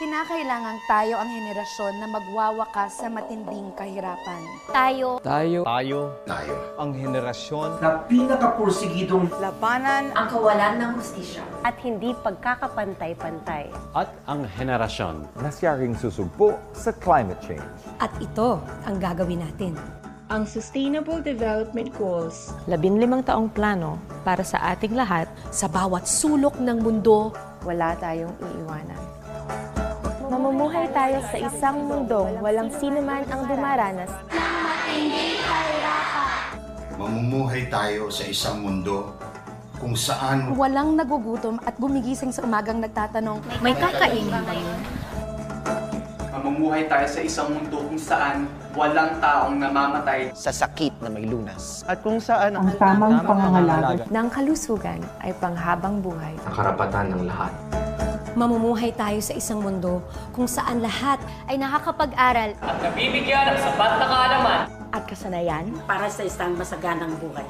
Kinakailangan tayo ang henerasyon na magwawakas sa matinding kahirapan. Tayo Tayo Tayo tayo. ang henerasyon Na pinakapursigidong labanan ang kawalan ng hustisya. at hindi pagkakapantay-pantay. at ang henerasyon na siyang susugpo sa climate change. At ito ang gagawin natin. ang Sustainable Development Goals. Labinlimang taong plano para sa ating lahat Sa bawat sulok ng mundo, Wala tayong iiwanan. Mamumuhay tayo sa isang mundong walang sino man ang dumaranas mamumuhay tayo sa isang mundo kung saan Walang nagugutom at gumigising sa umagang nagtatanong, may kakainin ba yun? Mamumuhay tayo sa isang mundo kung saan walang taong namamatay sa sakit na may lunas. at kung saan Ang tamang pangangalaga. ng kalusugan ay panghabang buhay. ang karapatan ng lahat. Mamumuhay tayo sa isang mundo kung saan lahat Ay nakakapag-aral At nabibigyan ng sapat na kaalaman at kasanayan Para sa isang masaganang buhay.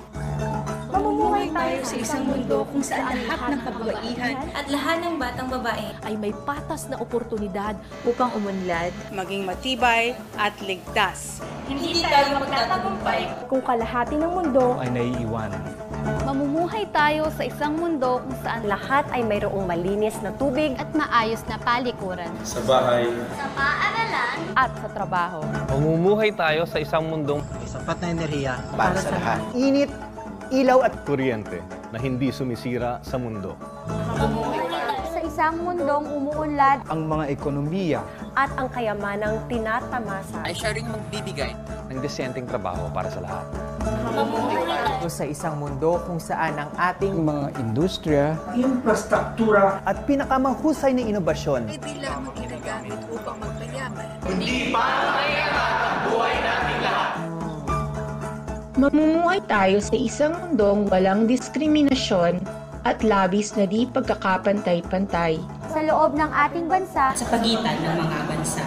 mamumuhay tayo sa isang mundo kung saan lahat ng kababaihan at lahat ng batang babae ay may patas na oportunidad upang umunlad Maging matibay at ligtas. hindi tayo magtatagumpay Kung kalahati ng mundo, ay naiiwanan. Mamumuhay tayo sa isang mundo kung saan lahat ay mayroong malinis na tubig at maayos na palikuran. Sa bahay, Sa paaralan at sa trabaho. Mamumuhay tayo sa isang mundong Sapat na enerhiya para, sa lahat. Init, ilaw at kuryente na hindi sumisira sa mundo. sa isang mundong umuunlad Ang mga ekonomiya At ang kayamanang tinatamasa. siya rin magbibigay. ng disenteng trabaho para sa lahat. Sa isang mundo kung saan ang ating mga industriya. Infrastruktura. At pinakamahusay na inobasyon. Mamumuhay tayo sa isang mundong walang diskriminasyon at labis na di pagkakapantay-pantay. sa loob ng ating bansa. Sa pagitan ng mga bansa.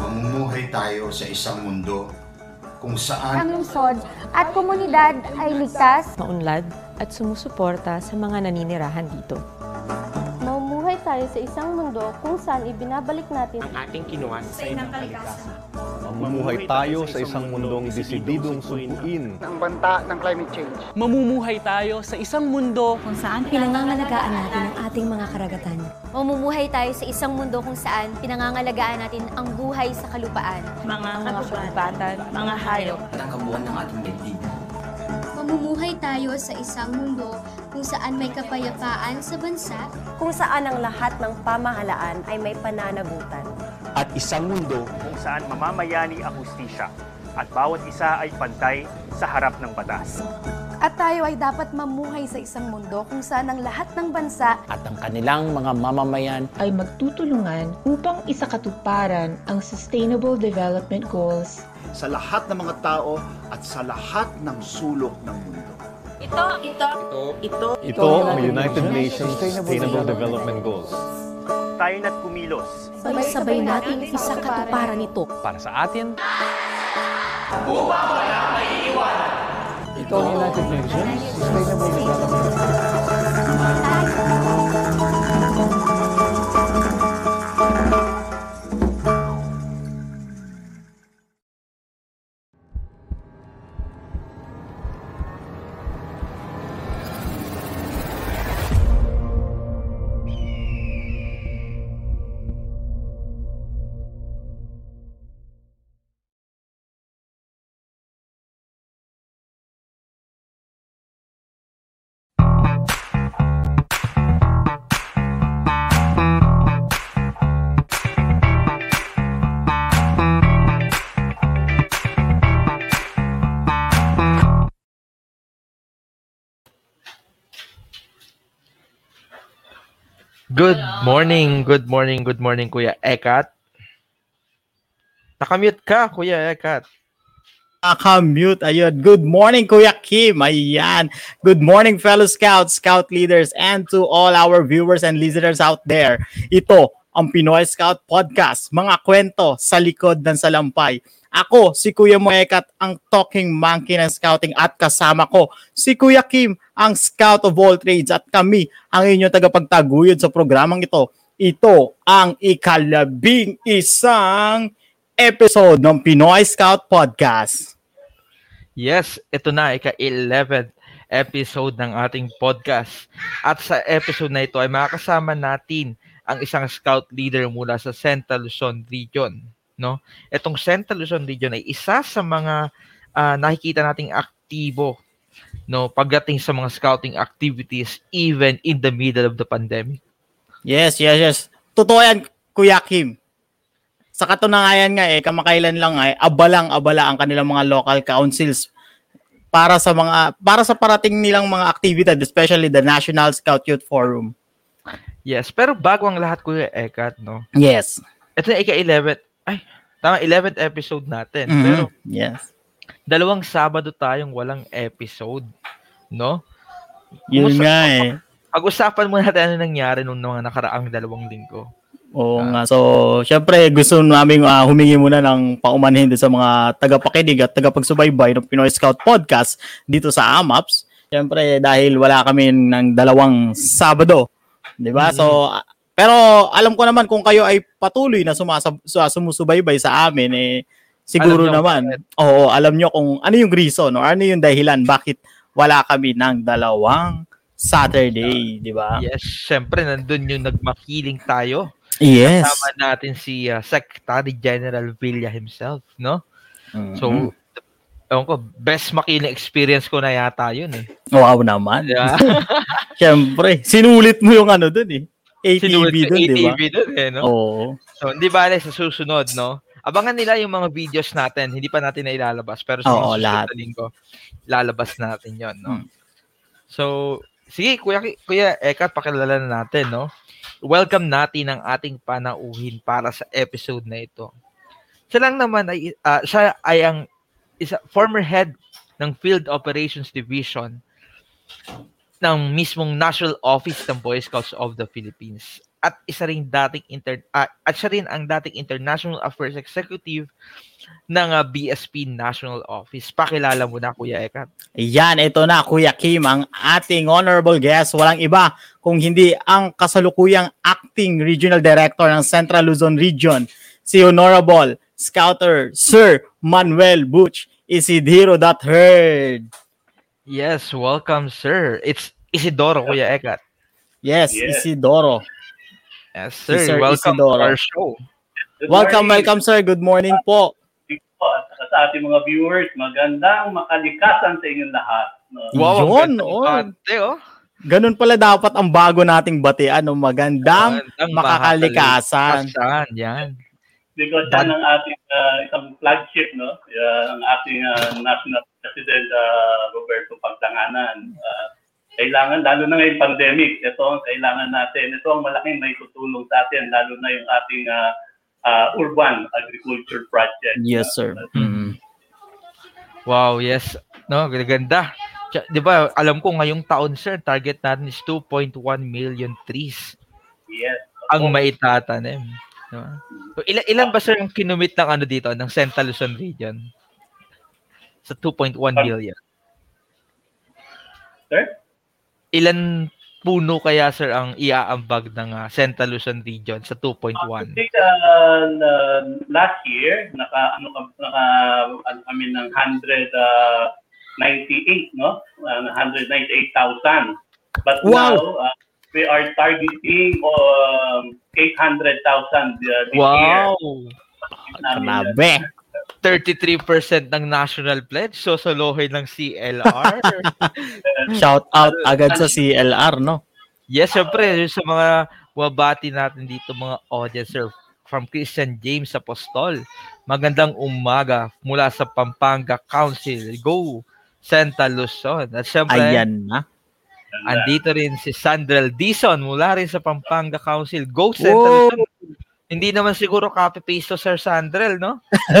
mamumuhay tayo sa isang mundo kung ang saan lungsod at komunidad ay ligtas. maunlad at sumusuporta sa mga naninirahan dito. Mamumuhay tayo sa isang mundo kung saan ibinabalik natin Mamumuhay tayo sa isang mundong desididong sukuin ang banta ng climate change. Mamumuhay tayo sa isang mundo kung saan pinangangalagaan natin ang ating mga karagatan. Mamumuhay tayo sa isang mundo kung saan pinangangalagaan natin ang buhay sa kalupaan. Mga kagubatan, mga hayop, at ang kabuuan ng ating daigdig. Mamumuhay tayo sa isang mundo kung saan may kapayapaan sa bansa Kung saan ang lahat ng pamahalaan ay may pananagutan. At isang mundo Kung saan mamamayani ang hustisya at bawat isa ay pantay sa harap ng batas. at tayo ay dapat mamuhay sa isang mundo kung saan ang lahat ng bansa at ang kanilang mga mamamayan ay magtutulungan upang isakatuparan ang Sustainable Development Goals. sa lahat ng mga tao at sa lahat ng sulok ng mundo. Ito, ito, Ito, Ito ang United Nations Sustainable Development Goals. Tayo na't kumilos. Sabay-sabay nating isakatuparan ito. Para sa atin, ito ang United Nations Sustainable Good morning, good morning, good morning, Kuya Ekat. Nakamute ka, Kuya Ekat. Naka-mute. Ayun. Good morning, Kuya Kim. Ayan. Good morning, fellow scouts, scout leaders, and to all our viewers and listeners out there. Ito, ang Pinoy Scout Podcast. Mga kwento sa likod ng salampay. Ako, si Kuya Moekat, ang talking monkey ng scouting at kasama ko si Kuya Kim, ang scout of all trades at kami ang inyong tagapagtaguyod sa programang ito. ito ang ikalabing isang episode ng Pinoy Scout Podcast. Yes, ito na, ika-11th episode ng ating podcast. At sa episode na ito ay makakasama natin ang isang scout leader mula sa Central Luzon Region. No? Itong Central Luzon Region ay isa sa mga uh, nakikita nating aktibo no pagdating sa mga scouting activities even in the middle of the pandemic. Yes, yes, yes. Totoo yan, Kuya Kim. Sa katunayan nga eh, kamakailan lang ay eh, abalang-abala ang kanilang mga local councils para sa mga para sa parating nilang mga activity, especially the National Scout Youth Forum. Yes, pero bago ang lahat Kuya Ekat, no? Yes. Ito na ika-11 ay tama 11th episode natin. Mm-hmm. Pero yes. Dalawang Sabado tayong walang episode, no? Yun Kumusta, nga eh pag-usapan muna natin ano nangyari nung mga nakaraang dalawang linggo. Oo uh, nga. So, syempre, gusto namin uh, humingi muna ng paumanhin sa mga tagapakinig at tagapagsubaybay ng Pinoy Scout Podcast dito sa AMAPS. Syempre, dahil wala kami ng dalawang Sabado. Di ba? Mm-hmm. So, pero alam ko naman kung kayo ay patuloy na sumasab- sumusubaybay sa amin, eh, siguro alam naman. Oo, alam nyo kung ano yung reason or ano yung dahilan bakit wala kami ng dalawang Saturday, di ba? Yes, syempre nandun yung nagmakiling tayo. Yes. Kasama natin si uh, Secretary General Villa himself, no? Mm-hmm. So, ewan ko, best makiling experience ko na yata yun eh. Wow naman. Yeah. Siyempre, sinulit mo yung ano dun eh. ATV dun, di ba? ATV dun eh, no? Oo. So, hindi ba sa susunod, no? Abangan nila yung mga videos natin. Hindi pa natin na ilalabas. Pero sa Oo, lahat. linggo, lalabas natin yon no? Hmm. So, Sige, Kuya, Kuya Ekat, pakilala na natin, no? Welcome natin ang ating panauhin para sa episode na ito. Siya lang naman ay, uh, siya ay ang isa, former head ng Field Operations Division ng mismong National Office ng Boy Scouts of the Philippines at isa rin dating inter uh, at siya rin ang dating International Affairs Executive ng uh, ah, BSP National Office. Pakilala mo na Kuya Ekat. Yan, ito na Kuya Kim, ang ating honorable guest. Walang iba kung hindi ang kasalukuyang acting regional director ng Central Luzon Region, si Honorable Scouter Sir Manuel Butch Isidiro Heard. Yes, welcome sir. It's Isidoro Kuya Ekat. Yes, yes. Isidoro. Yes, sir. Si sir welcome Isidoro. to our show. Good welcome, morning. welcome, sir. Good morning po. sa ating mga viewers, magandang makalikasan sa inyong lahat. No? Wow, Yun, oh. oh. Ganun pala dapat ang bago nating batian, no? magandang, magandang makakalikasan. Yan. Because yan ang ating uh, isang flagship, no? Uh, ang ating uh, National President uh, Roberto Pagtanganan. Uh, kailangan, lalo na ngayong pandemic, ito ang kailangan natin. Ito ang malaking may tutulong sa atin, lalo na yung ating uh, uh, urban agriculture project. Yes, sir. Mm-hmm. Wow, yes. No, ganda. 'Di ba, alam ko ngayong taon, sir, target natin is 2.1 million trees. Yes. Ang maitatanim. No? So, ilan, ilan ba sir ang kinumit ng ano dito, ng Central Luzon region? Sa 2.1 million. Sir? ilan puno kaya sir ang iaambag ng uh, Central Luzon region sa 2.1? I think uh, last year naka ano naka ano kami ng 198 no? Uh, 198,000. But wow. now uh, we are targeting um, 800,000 uh, this wow. year. Wow. Grabe. 33% ng national pledge, so solohin ng CLR. Shout out agad sa CLR, no? Yes, syempre, sa mga wabati natin dito, mga audience, sir, from Christian James Apostol. Magandang umaga mula sa Pampanga Council. Go, Santa Luzon. At syempre, Ayan na. Andito rin si Sandrel Dison mula rin sa Pampanga Council. Go, Luzon. Hindi naman siguro copy-paste to Sir Sandrel, no?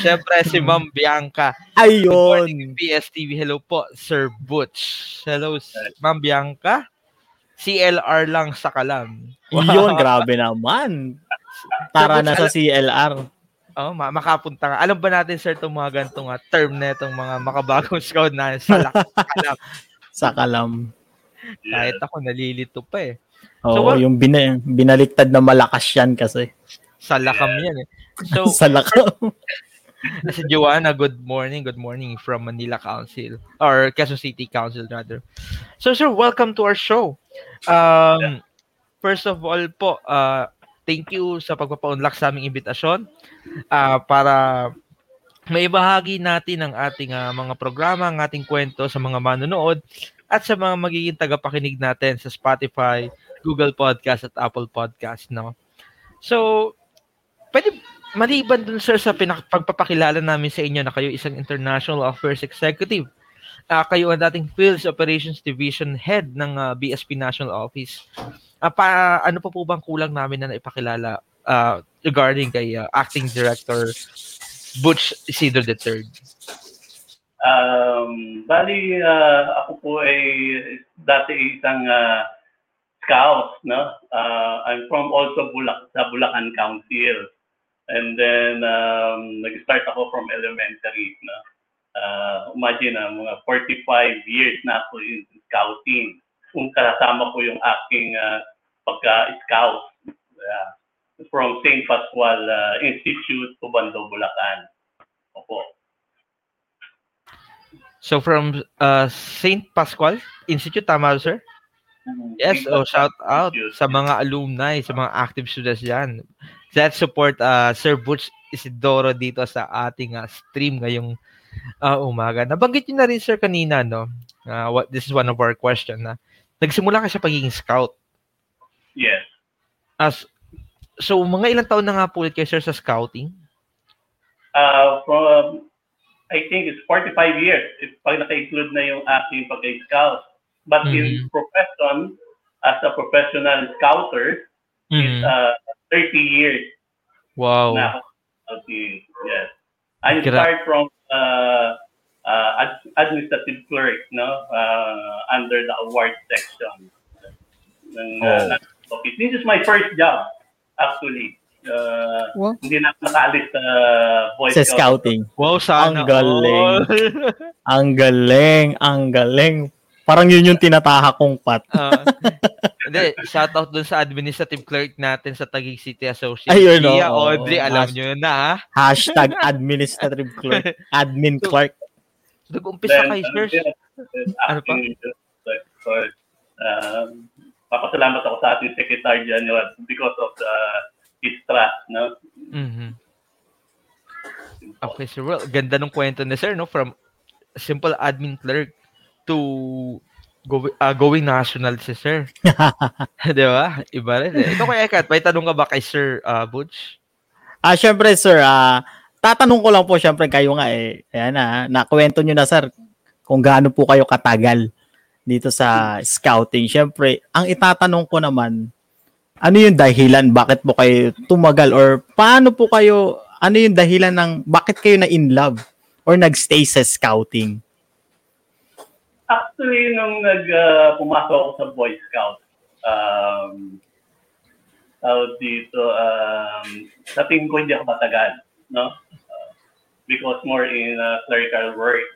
Siyempre, si Ma'am Bianca. Ayun. PSTV. Hello po, Sir Butch. Hello, Ma'am Bianca. CLR lang sa kalam. Wow. Yun, grabe naman. Para na sa CLR. Oh, makapunta ka. Alam ba natin, sir, itong mga ganitong uh, term na itong mga makabagong scout na sa kalam. sa kalam. Kahit ako nalilito pa eh. Oo, what- yung bin- binaliktad na malakas yan kasi. Sa lakam yan eh. So, Sa lakam. si Joanna, good morning, good morning from Manila Council or Quezon City Council rather. So sir, welcome to our show. Um, first of all po, uh, thank you sa pagpapaunlak sa aming imbitasyon uh, para may bahagi natin ang ating uh, mga programa, ang ating kwento sa mga manonood at sa mga magiging tagapakinig natin sa Spotify, Google Podcast at Apple Podcast, no? So, pwede maliban dun sir sa pinak- pagpapakilala namin sa inyo na kayo isang International Affairs Executive. Ah, kayo ang dating Fields Operations Division Head ng ah, BSP National Office. Ah, pa, ano pa po bang kulang namin na naipakilala ah, regarding kay ah, Acting Director Butch Isidro III? Um, bali, ah, ako po ay dati isang ah, scout, no? Ah, I'm from also Bulac, sa Bulacan Council. And then, um, nag-start ako from elementary, no? Uh, imagine, ah, mga 45 years na ako in scouting. Kung kasama ko yung aking ah, pagka-scout yeah, from St. Pascual ah, Institute, Tubando, Bulacan. Opo. So from uh, St. Pascual Institute, tama sir? Yes, oh, shout out sa mga alumni, sa mga active students yan. That support uh, Sir Butch Isidoro dito sa ating uh, stream ngayong uh, umaga. Nabanggit niyo na rin sir kanina, no? Uh, what, this is one of our question na nagsimula ka sa pagiging scout. Yes. As, so, mga ilang taon na nga po ulit kayo sir sa scouting? Uh, from, I think it's 45 years if pag naka-include na yung aking pagka-scout. But in profession, as a professional scouter, is Mhm. uh, 30 years Wow. sa scouting. Yes. I Gra- start from uh, uh, ad- administrative clerk, no, uh, under the award section. Ng, uh, Oh. ng office. This is my first job, actually. Uh, Wow. Hindi na ako nakaalis sa Boy Sa Scout. scouting. Wow, sana Ang galing. ang galing, ang galing. Parang yun yung tinatahak kong pat. Ah. Hindi, shout out dun sa administrative clerk natin sa Taguig City Association. Ayun, oo. Audrey, alam Has- nyo yun na ha. Hashtag administrative clerk. Admin clerk. Nag-umpisa Then, kay ano sir. din, Ano pa? like, um, papasalamat ako sa ating Secretary General because of the his trust, no? Mhm. Okay, sir. Well, ganda ng kwento ni sir, no? From simple admin clerk to go, ah, going national si sir. Di ba? Iba rin. Eh. Ikaw kay Ekat, may tanong ka ba kay Sir uh, Butch? Ah, syempre sir, ah, tatanong ko lang po syempre kayo nga eh. Ayan na, nakwento nyo na sir kung gaano po kayo katagal dito sa scouting. Syempre, ang itatanong ko naman, ano yung dahilan bakit po kayo tumagal or paano po kayo, ano yung dahilan ng bakit kayo na in love or nagstay sa scouting? Actually, nung nag, uh, ako sa Boy Scout, um, tawag dito, um, sa tingin ko hindi ako matagal, no? Because more in uh, clerical work.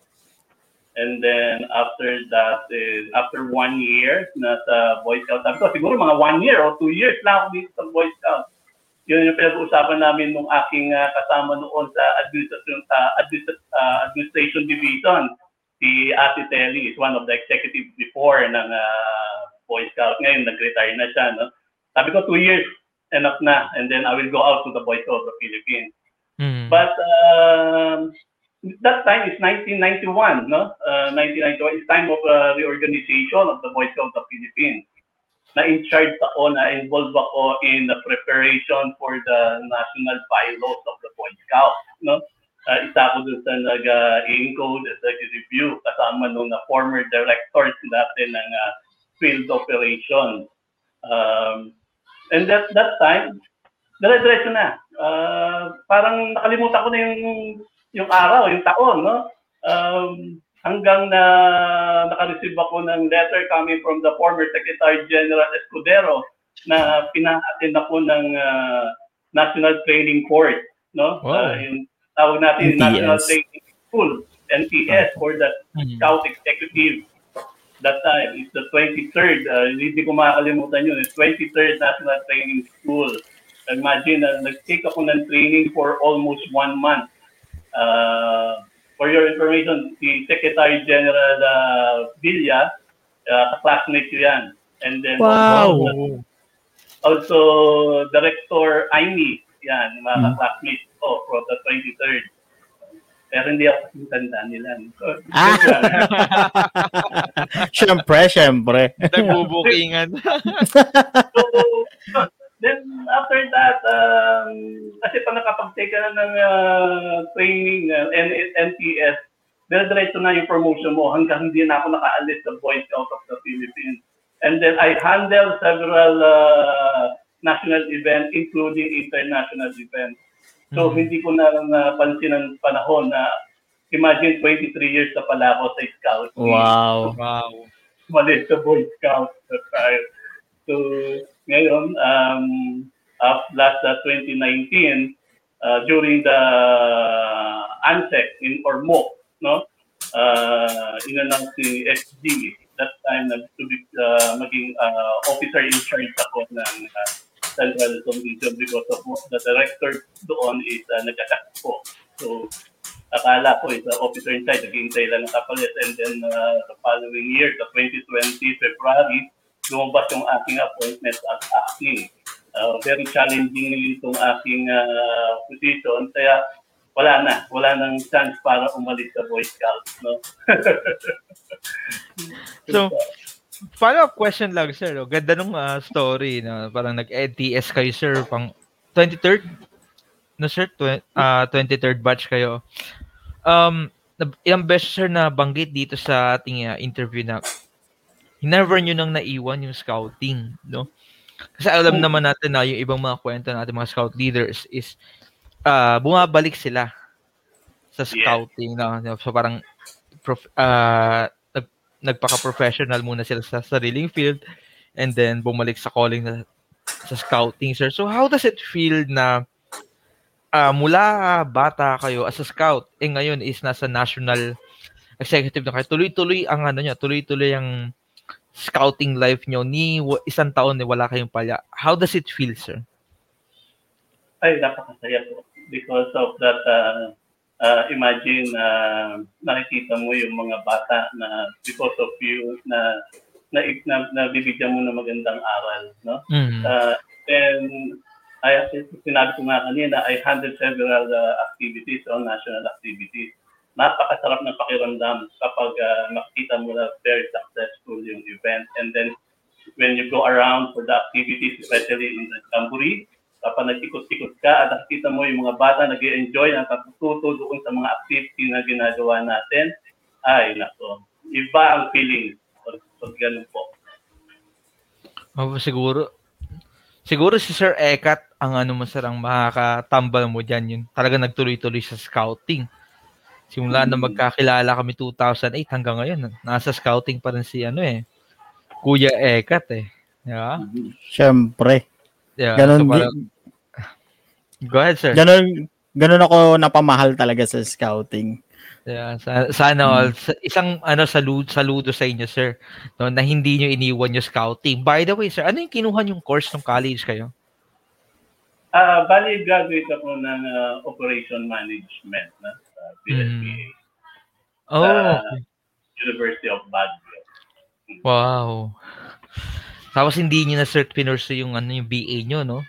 And then after that, is after one year na sa Boy Scout, sabi siguro mga one year or two years lang ako dito sa Boy Scout. Yun yung pinag-uusapan namin nung aking uh, kasama noon sa administration, uh, administ- uh, administration division. Si Ate Telly is one of the executives before ng uh, Boy Scout. Ngayon, nag-retire na siya. No? Sabi ko, two years, enough na. And then I will go out to the Boy Scout of the Philippines. Mm. But um, that time is 1991, no? Uh, 1991 is time of uh, reorganization of the Boy Scouts of the Philippines. Na in charge ako, na involved ako in the preparation for the national bylaws of the Boy Scouts, no? Uh, isa ako dun sa nag-encode executive review kasama nung na former directors natin ng uh, field operations. Um, and that that time, dire-diretso na. Uh, parang nakalimutan ko na yung yung araw, yung taon, no? Um, hanggang na naka-receive ako ng letter coming from the former Secretary General Escudero na pina-attend ako ng uh, National Training Course, no? Wow. Uh, yung tawag natin NTS. National Training School, NTS, for the Mhm. Scout Executive. that time. It's the 23rd, uh, hindi ko makakalimutan yun, it's 23rd National Training School. Imagine, uh, nag-take ako ng training for almost one month. Uh, for your information, si Secretary General uh, Villa, uh, classmate ko yan. And then Wow. also, also Director Aimee, yan, mga Hmm. classmates ko for the 23rd. Pero hindi ako kasing tanda nila. So, Ah! syempre, syempre. Nagbubukingan. so, then after that, um, kasi pa nakapag-take ka na ng uh, training, uh, N- NTS, dire-diretso na yung promotion mo hanggang hindi na ako nakaalis sa Boy Scout of the Philippines. And then I handled several uh, national events, including international events. So, Mhm. hindi ko na napansin ang panahon na imagine 23 years na pala ako sa Scout. Wow. Wow. Mali sa Boy Scout. So, ngayon, um, last uh, 2019, uh, during the ANSEC in Ormoc, no? Uh, in-announce that time nag to be, uh, maging uh, officer in charge ako ng uh, Central Region because of the director doon is uh, nagkakaspo. So, akala ko is uh, officer in charge, naghihintay lang ng kapalit. And then uh, the following year, the 2020 February, lumabas yung aking appointment as acting. Uh, very challenging itong aking uh, position. Kaya wala na. Wala nang chance para umalis sa Boy Scouts. No? So, follow-up question lang, sir. No? Ganda nung ah, story na parang nag-NTS kayo, sir, pang 23rd? No, sir? Twen- ah, 23rd batch kayo. Um, ilang beses, sir, na banggit dito sa ating ah, interview na never nyo nang naiwan yung scouting, no? Kasi alam Oh. naman natin na yung ibang mga kwento natin, mga scout leaders is ah bumabalik sila sa scouting na so parang prof, ah, nag, nagpaka-professional muna sila sa sariling field and then bumalik sa calling na sa scouting sir. So how does it feel na ah, mula bata kayo as a scout eh ngayon is nasa national executive na kayo. Tuloy-tuloy ang ano niya, tuloy-tuloy ang scouting life nyo ni isang taon ni wala kayong palya. How does it feel, sir? Ay, napakasaya po. Because of that, uh, uh, imagine, uh, nakikita mo yung mga bata na because of you na na, na, na bibigyan mo ng magandang aral, no? Mhm. Uh, and I sinabi ko nga kanina, I handled several uh, activities on national activities. Napakasarap ng pakiramdam kapag uh, makikita mo na very successful yung event. And then when you go around for the activities, especially in the Jamboree, kapag nag-ikot-ikot ka at nakikita mo yung mga bata nag enjoy at natututo doon sa mga activity na ginagawa natin, ay nako, iba ang feeling pag, pag ganun po. Oh, siguro siguro si Sir Ekat ang ano mo sir ang makakatambal mo diyan yun. Talaga nagtuloy-tuloy sa scouting. Simula na magkakilala kami 2008 hanggang ngayon, nasa scouting pa rin si ano eh. Kuya Ekat eh. Di ba? Syempre. Yeah, Ganon, so parang- di- Go ahead, sir. ganon, ganon ako napamahal talaga sa scouting. Yeah, sa- sana all sa- isang ano saludo saludo sa inyo sir no na hindi niyo iniwan yung scouting. By the way, sir, ano yung kinuha yung course ng college kayo? Ah, bali graduate ako ng uh, operation management na sa PSBA. Oh, sa. University of Baguio. Wow. Tapos hindi niyo na sir pinursu yung ano yung BA niyo, no?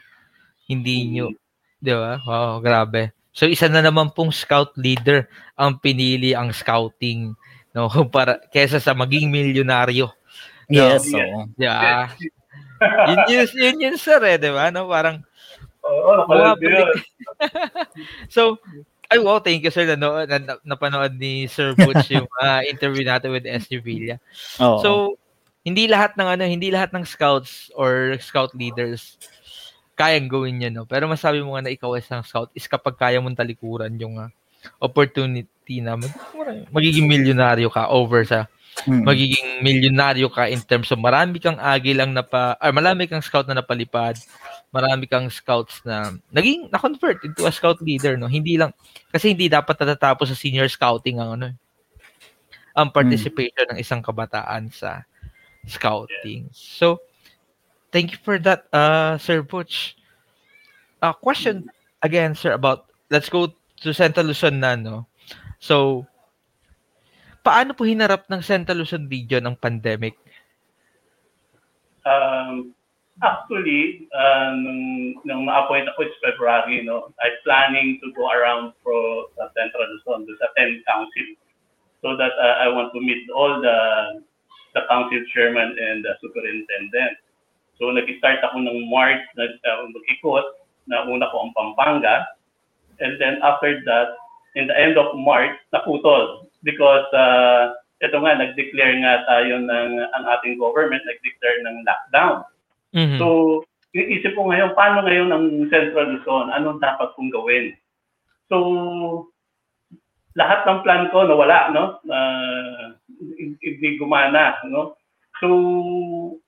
Hindi niyo, 'di ba? Wow, grabe. So isa na naman pong scout leader ang pinili ang scouting, no, para kaysa sa maging milyonaryo. No? Yes, oo. Yeah. yun, yun, yun, yun, sir, eh, di ba? No, parang, Oo, ko yun. so, ay wow, thank you sir na, na, na napanood ni Sir Butch yung ah, interview natin with SG Villa. Oo. So, hindi lahat ng ano, hindi lahat ng scouts or scout leaders kayang gawin yan, no? Pero masabi mo nga na ikaw isang scout is kapag kaya mong talikuran yung ah, opportunity na mag, magiging milyonaryo ka over sa Mm. magiging milyonaryo ka in terms of marami kang agi lang na pa, or marami kang scout na napalipad, marami kang scouts na naging na-convert into a scout leader, no? Hindi lang, kasi hindi dapat natatapos sa senior scouting ang ano, eh. ang participation ng isang kabataan sa scouting. So, thank you for that, uh, Sir Butch. Uh, question again, sir, about, let's go to Central Luzon na, no? So, paano po hinarap ng Central Luzon region ang pandemic? Um, actually, uh, nung, nung ma-appoint ako is February, no, I'm planning to go around pro sa Central Luzon, sa 10 council, so that uh, I want to meet all the the council chairman and the superintendent. So nag-start ako ng March, nag, uh, mag-ikot, na una ko ang Pampanga, and then after that, in the end of March, naputol because uh, ito nga, nag-declare nga tayo ng ang ating government, nag-declare ng lockdown. Mm-hmm. So, iisip ko ngayon, paano ngayon ang Central Luzon? Anong dapat kong gawin? So, lahat ng plan ko nawala, no? Uh, hindi gumana, no? So,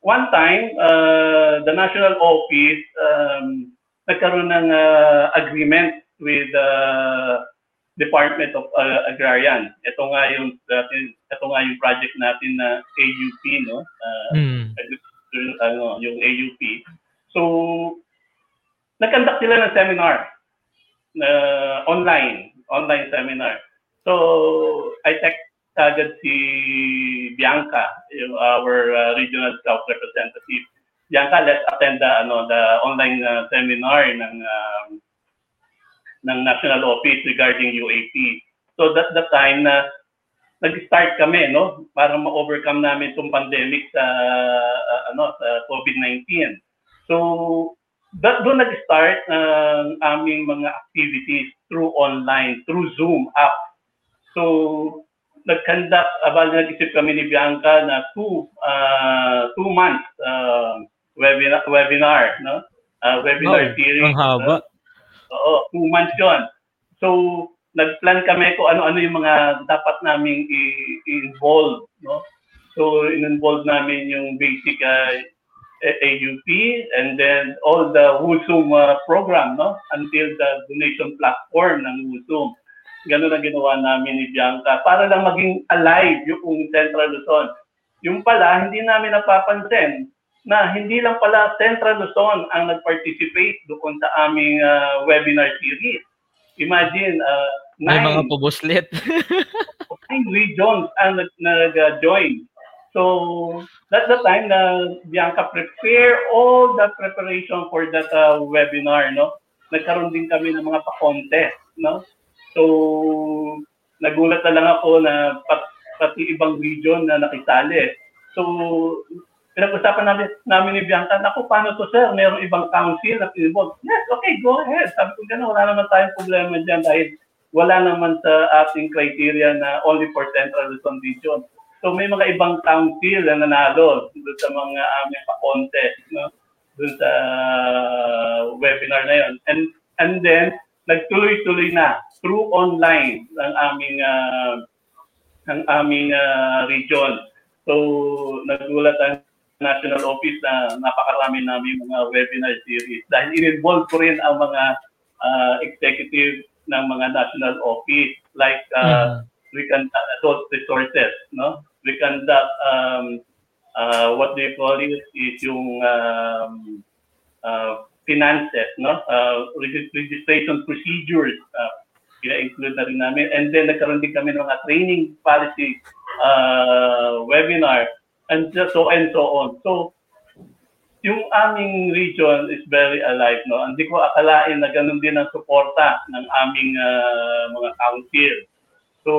one time, uh, the national office um, nagkaroon ng uh, agreement with the uh, Department of uh, Agrarian. Ito nga yung ito nga yung project natin na AUP, no? Uh, mm. Ano, yung AUP. So, nag-conduct sila ng seminar na uh, online, online seminar. So, I text agad si Bianca, yung our uh, regional scout representative. Bianca, let's attend the ano the online uh, seminar ng um, ng national office regarding UAP. So that the time na nag-start kami no para ma-overcome namin itong pandemic sa uh, ano sa COVID-19. So that doon nag-start ang uh, aming mga activities through online, through Zoom app. So nag-conduct, abal nag-isip kami ni Bianca na two, uh, two months uh, webinar, webinar no? Uh, webinar oh, series. Ang haba. Uh, oo, two months yon. So, nag-plan kami kung ano-ano yung mga dapat naming i-involve, no? So, in-involve namin yung basic uh, AUP and then all the WUSUM uh, program, no? Until the donation platform ng WUSUM. Ganun ang ginawa namin ni Bianca para lang maging alive yung Central Luzon. Yung pala, hindi namin napapansin na hindi lang pala Central Luzon ang nag-participate doon sa aming uh, webinar series. Imagine, uh, May nine, mga pubuslit. nine regions ang nag-join. So, that's the time na Bianca prepare all the preparation for that uh, webinar, no? Nagkaroon din kami ng mga pa-contest, no? So, nagulat na lang ako na pat, pati ibang region na nakisali. So, pinag-usapan namin, namin ni Bianca, naku, paano to sir? Merong ibang council na involved. Yes, okay, go ahead. Sabi ko gano'n, wala naman tayong problema dyan dahil wala naman sa ating criteria na only for Central Luzon region. So may mga ibang council na nanalo doon sa mga aming pa-contest, no? doon sa webinar na yon. And and then nagtuloy-tuloy na through online ng aming uh, ng aming uh, region. So nagulat ang national office na napakarami namin mga webinar series dahil in-involve ko rin ang mga uh, executive ng mga national office like uh, mm-hmm. we conduct adult resources, no? We conduct um, uh, what you call it is yung um, uh, finances, no? Uh, registration procedures, uh, ina-include na rin namin. And then nagkaroon din kami ng mga training policy uh, webinar and so and so on. So, yung aming region is very alive, no? Hindi ko akalain na ganun din ang suporta ng aming uh, mga council. So,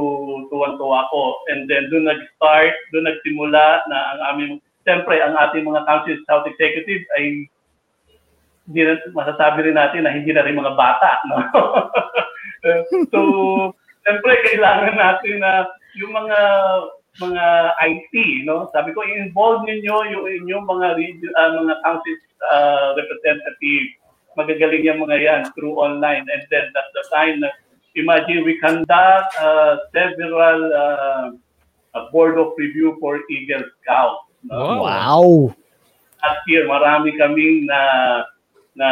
tuwan-tuwa ko. And then, doon nag-start, doon nagsimula na ang aming, siyempre, ang ating mga council South Executive ay hindi na, masasabi rin natin na hindi na rin mga bata, no? so, siyempre, kailangan natin na yung mga mga IT, no? Sabi ko, involve ninyo yung inyong mga region, uh, mga council uh, representative. Magagaling yung mga yan through online. And then that's the time na imagine we conduct uh, several uh, board of review for Eagle Scout. No? Wow! Last year, marami kaming na na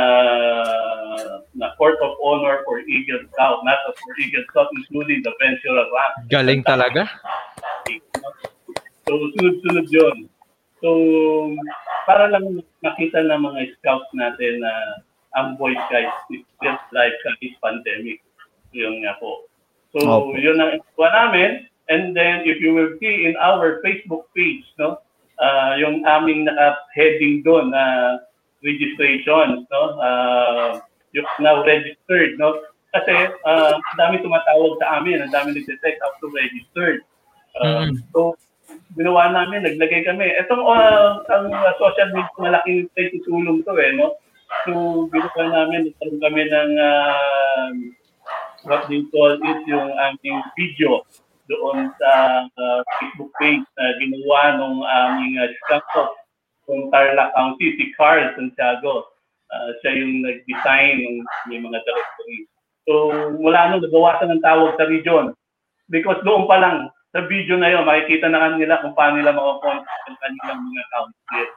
na court of honor for Eagle Scout, not for Eagle Scout, including the Ventura Rank. Galing talaga. So, sunod-sunod yun. So, para lang makita ng mga scouts natin na ang Boy Scouts is just like this pandemic. Yun nga po. So, Okay. yun ang ikuha namin. And then, if you will see in our Facebook page, no, ah yung aming naka-heading doon na registration, no, ah yung now registered, no, kasi ah ang dami tumatawag sa amin, ang dami nag-detect up to registered. Ah, Mm. So, ginawa namin, naglagay kami. Itong ah, ang ah, social media, malaking tulong to eh, no? So, ginawa namin, nagkaroon kami ng ah, what they call it, yung aming video doon sa ah, Facebook page na ginawa nung aming uh, scouts from Tarlac County, si Carl Santiago. Ah, siya yung nag-design ng may mga directory. So, mula nung nagawasan ng tawag sa region, because doon pa lang, sa video na yun, makikita na kanila kung paano nila makakontact ang kanilang mga counselor.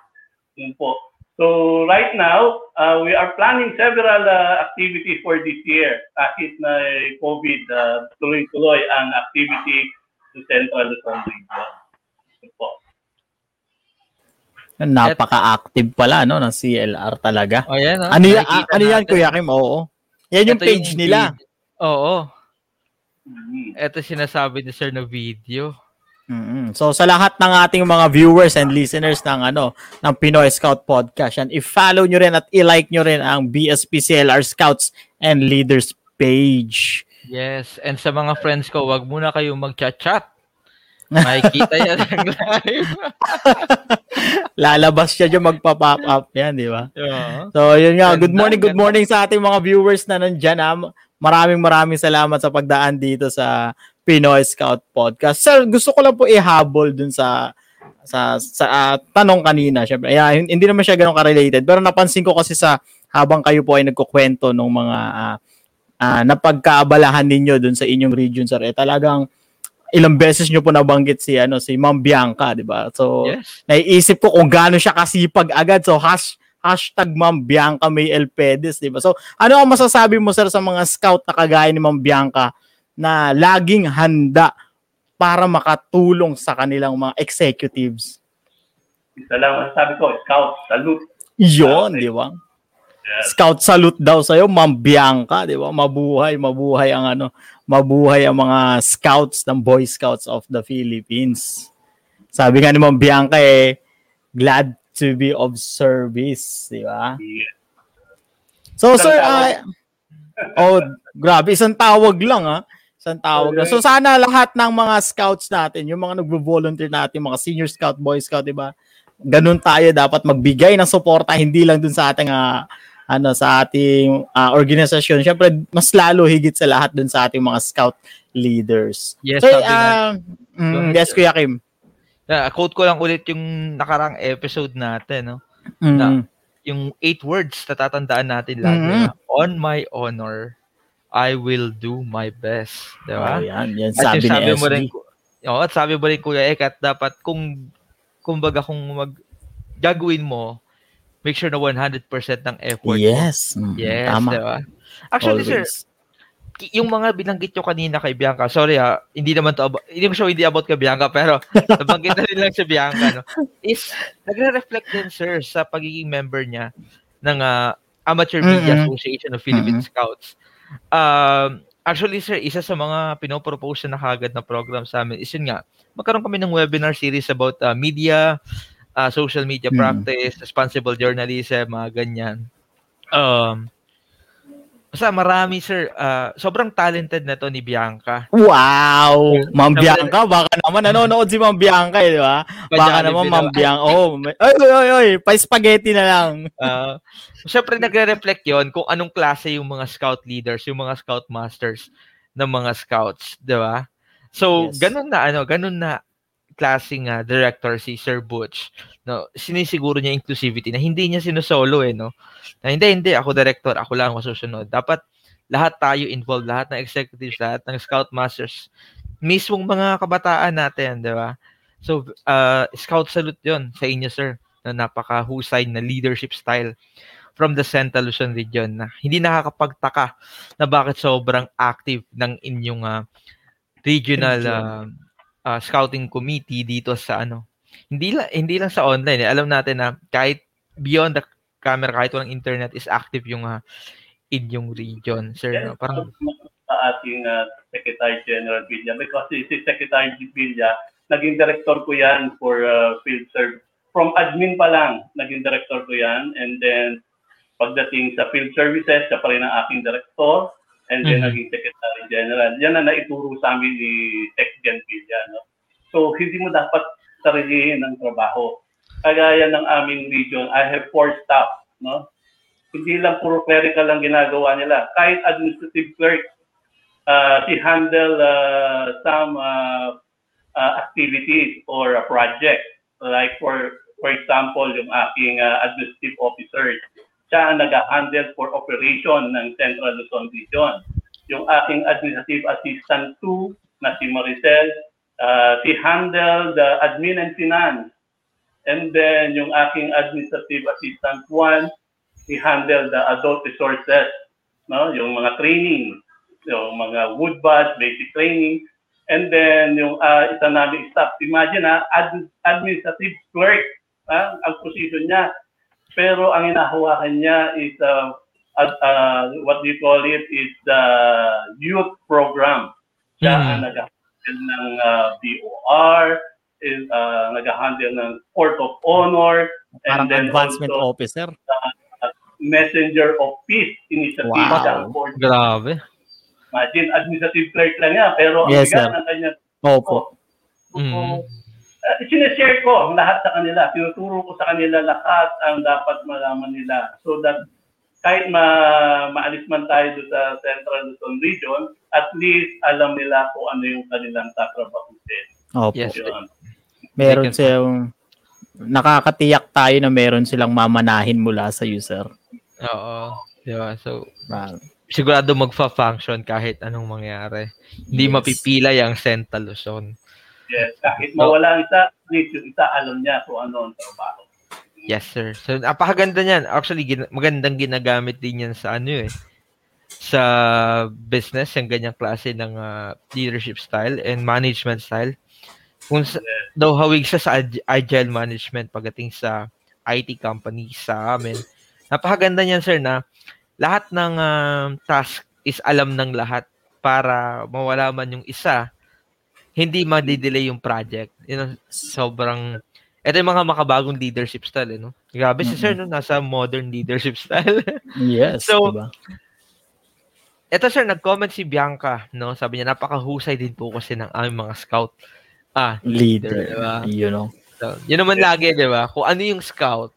Yun po. So right now, uh, we are planning several uh, activities for this year. Kahit na eh, COVID, uh, tuloy-tuloy ang activity sa Central Luzon Region. Napaka-active pala no ng CLR talaga. Oh, yan, oh. Ano yan, ano yan. Kuya Kim? Oo. Yan yung Ito page nila. vid- Oo. Mm-hmm. Ito sinasabi ni Sir na video. mm So sa lahat ng ating mga viewers and listeners ng ano ng Pinoy Scout Podcast, yan i-follow nyo rin at i-like nyo rin ang BSP CLR Scouts and Leaders page. Yes. And sa mga friends ko, wag muna kayong mag-chat-chat. Makikita yan ng live. Lalabas siya dyan magpa-pop up yan, di ba? Yeah. So, yun nga. Good morning, good morning sa ating mga viewers na nandyan. Ha. Maraming maraming salamat sa pagdaan dito sa Pinoy Scout Podcast. Sir, gusto ko lang po ihabol dun sa sa sa ah, tanong kanina. Syempre, yeah, hindi naman siya ganun ka-related. Pero napansin ko kasi sa habang kayo po ay nagkukwento ng mga ah, ah, napagkaabalahan ninyo dun sa inyong region, sir, eh, talagang ilang beses nyo po nabanggit si ano si Ma'am Bianca, 'di ba? So Yes. naiisip ko kung gaano siya kasipag agad. So hash, hashtag Ma'am Bianca May Elpedes, 'di ba? So ano ang masasabi mo sir sa mga scout na kagaya ni Ma'am Bianca na laging handa para makatulong sa kanilang mga executives? Isa lang ang sabi ko, scout, salute. Iyon, di ba? Scout salute daw sa'yo, Ma'am Bianca, di ba? Mabuhay, mabuhay ang ano, mabuhay ang mga scouts ng Boy Scouts of the Philippines. Sabi nga ni Ma'am Bianca eh, glad to be of service, di ba? So, Isang sir, tawag. ah, oh, grabe, isang tawag lang, ha? Isang tawag lang. So, sana lahat ng mga scouts natin, yung mga nagvo-volunteer natin, mga senior scout, boy scout, di ba? Ganun tayo dapat magbigay ng suporta, hindi lang dun sa ating, ah, ano, sa ating ah, organisasyon. Siyempre, mas lalo higit sa lahat dun sa ating mga scout leaders. Yes, so, sabi nga- ah, mm, yes, Kuya Kim. Yeah, quote ko lang ulit yung nakarang episode natin, no? Mm. Na, yung eight words na tatandaan natin lagi Mhm. na, on my honor, I will do my best. Di ba? Oh, yan. Yan At sabi yung ni mo SB. rin, oh, at sabi mo rin, Kuya Ek, at dapat kung, kumbaga kung mag, gagawin mo, make sure na 100% ng effort. Yes. Mm, Yes, tama. di ba? Actually, sir, Always. ki- yung mga binanggit nyo kanina kay Bianca, sorry ha, hindi naman to about, hindi mo siya hindi about kay Bianca, pero nabanggit na rin lang si Bianca, no, is, nagre-reflect din, sir, sa pagiging member niya ng ah, Amateur Media Mm-mm. Association of Philippine Mm-mm. Scouts. Um, actually, sir, isa sa mga pinopropose na kagad na program sa amin is yun nga, magkaroon kami ng webinar series about ah, media, ah, social media Mm. practice, responsible journalism, mga ganyan. Um, basta marami, sir. ah, sobrang talented na to ni Bianca. Wow! Ma'am Bianca, baka naman nanonood si Ma'am Bianca, eh, di ba? Baka naman na- Ma'am Bianca. Oh, may, oy, oy, oy, oy, pa-spaghetti na lang. Uh, Siyempre, nagre-reflect yon kung anong klase yung mga scout leaders, yung mga scout masters ng mga scouts, di ba? So, Yes. ganun na, ano, ganun na klaseng ah, director si Sir Butch. No, sinisiguro niya inclusivity na hindi niya sinusolo eh, no? Na hindi, hindi, ako director, ako lang masusunod. Dapat lahat tayo involved, lahat ng executives, lahat ng scout masters, mismong mga kabataan natin, di ba? So, uh, scout salute yon sa inyo, sir, na napakahusay na leadership style from the Central Luzon region na hindi nakakapagtaka na bakit sobrang active ng inyong ah, regional Region. Uh, scouting committee dito sa ano. Hindi lang hindi lang sa online, eh. alam natin na kahit beyond the camera kahit walang internet is active yung uh, in yung region, sir. Yes, no? Parang sa ating uh, Secretary General Villa because si Secretary Villa naging director ko yan for uh, field service. From admin pa lang, naging director ko yan. And then, pagdating sa field services, siya pa rin ang aking director. And then, Mhm. naging Secretary General. Yan ang naituro sa amin ni Tech Gen Villa. No? So, hindi mo dapat sarilihin ang trabaho. Kagaya ng aming region, I have four staff. No? Hindi lang puro clerical lang ginagawa nila. Kahit administrative clerk, uh, she handle uh, some uh, uh, activities or a project. Like for for example, yung aking uh, administrative officer, siya ang nag-handle for operation ng Central Luzon Region. Yung aking administrative assistant 2 na si Maricel, uh, she handle the admin and finance. And then yung aking administrative assistant 1, he handle the adult resources, no? yung mga training, yung mga wood bath, basic training. And then yung uh, isa namin staff, imagine ha, ad- administrative clerk, ha, ang position niya. Pero ang inahawakan niya is uh, ad- uh, what do you call it is the youth program. Siya Mhm. ang nag-handle ng uh, BOR, is uh, nag-handle ng Court of Honor, Parang and then advancement also officer. uh, Messenger of Peace Initiative. Wow. siya ang grabe. Imagine, administrative clerk lang yan, pero ang Yes, bigat sir. ng kanyang Opo. Mm. Sinishare ko ang lahat sa kanila. Tinuturo ko sa kanila lahat ang dapat malaman nila. So that kahit ma maalis man tayo doon sa Central Luzon Region, at least alam nila kung ano yung kanilang tatrabahusin. Opo. Yes. Yun. Meron silang nakakatiyak tayo na meron silang mamanahin mula sa user. Oo. Di ba? So, Wow. sigurado magfa-function kahit anong mangyari. Hindi Yes. mapipilay ang Central Luzon. Yes, kahit mawala ang isa, yung isa alam niya kung ano ang trabaho. Yes, sir. So, napakaganda niyan. Actually, gin- magandang ginagamit din yan sa ano eh. Sa business, yung ganyang klase ng ah, leadership style and management style. Kung sa, daw hawig siya sa ag- agile management pagdating sa IT company sa amin. Napakaganda niyan, sir, na lahat ng ah, task is alam ng lahat para mawala man yung isa, hindi madidelay yung project. Yun ang sobrang ito yung mga makabagong leadership style, eh, no? Grabe si Sir, no? Nasa modern leadership style. Yes, So, diba? ito, Sir, nag-comment si Bianca, no? Sabi niya, napakahusay din po kasi ng aming mga scout. Ah, Leader. diba? You know. So, yun naman lagi, di ba? Kung ano yung scout,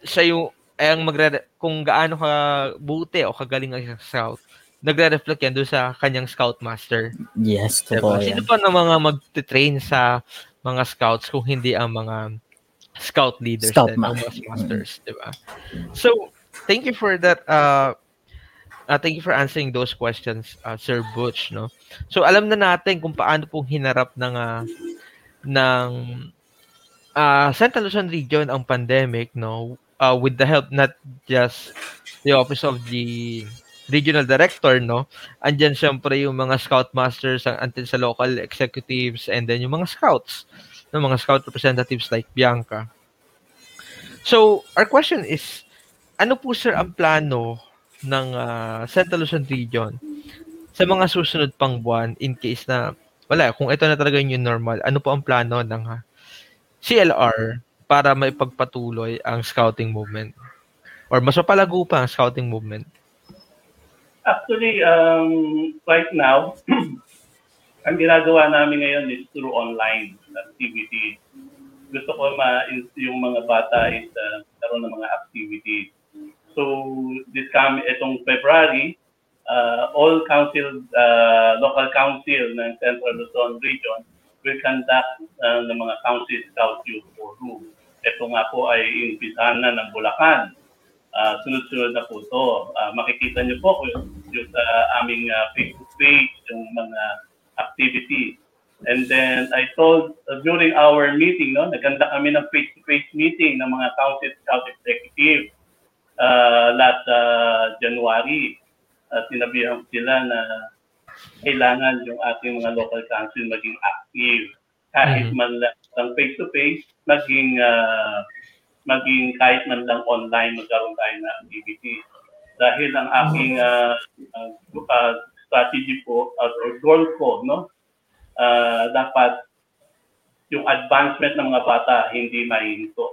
siya yung, ay ang magre kung gaano ka buti o kagaling ang scout, nagre-reflect yan doon sa kanyang scout master. Yes, Diba? totoo Sino yan. pa na mga mag-train sa mga scouts kung hindi ang mga scout leaders Scout din, ma- masters, di ba? So, thank you for that uh, uh, thank you for answering those questions, uh, Sir Butch, no? So, alam na natin kung paano pong hinarap ng uh, ng uh, Central Luzon region ang pandemic, no? Uh, with the help not just the office of the regional director, no? Andyan syempre yung mga scout masters ang until sa local executives and then yung mga scouts, no? mga scout representatives like Bianca. So, our question is, ano po sir ang plano ng uh, Central Luzon region sa mga susunod pang buwan in case na wala, kung ito na talaga yung normal, ano po ang plano ng uh, CLR para maipagpatuloy ang scouting movement? Or mas mapalago pa ang scouting movement? Actually, um, right now, ang ginagawa namin ngayon is through online activity. Gusto ko ma yung mga bata is uh, karoon ng mga activities. So, this coming, itong February, uh, all council, uh, local council ng Central Luzon region will conduct uh, ng mga council scout youth forum. Ito nga po ay impisahan na ng Bulacan. Uh, sunod-sunod na po ito. Uh, makikita niyo po yung, sa aming uh, Facebook page, yung mga activity. And then I told uh, during our meeting, no, naganda kami ng face-to-face meeting ng mga council scout executive uh, last uh, January. Uh, sinabihan sila na kailangan yung ating mga local council maging active kahit Mhm. man lang face to face, maging ah, maging kahit man lang online magkaroon tayo ng activity. Dahil ang aking ah, ah, strategy po at or goal ko, no, ah, dapat yung advancement ng mga bata hindi mahinto.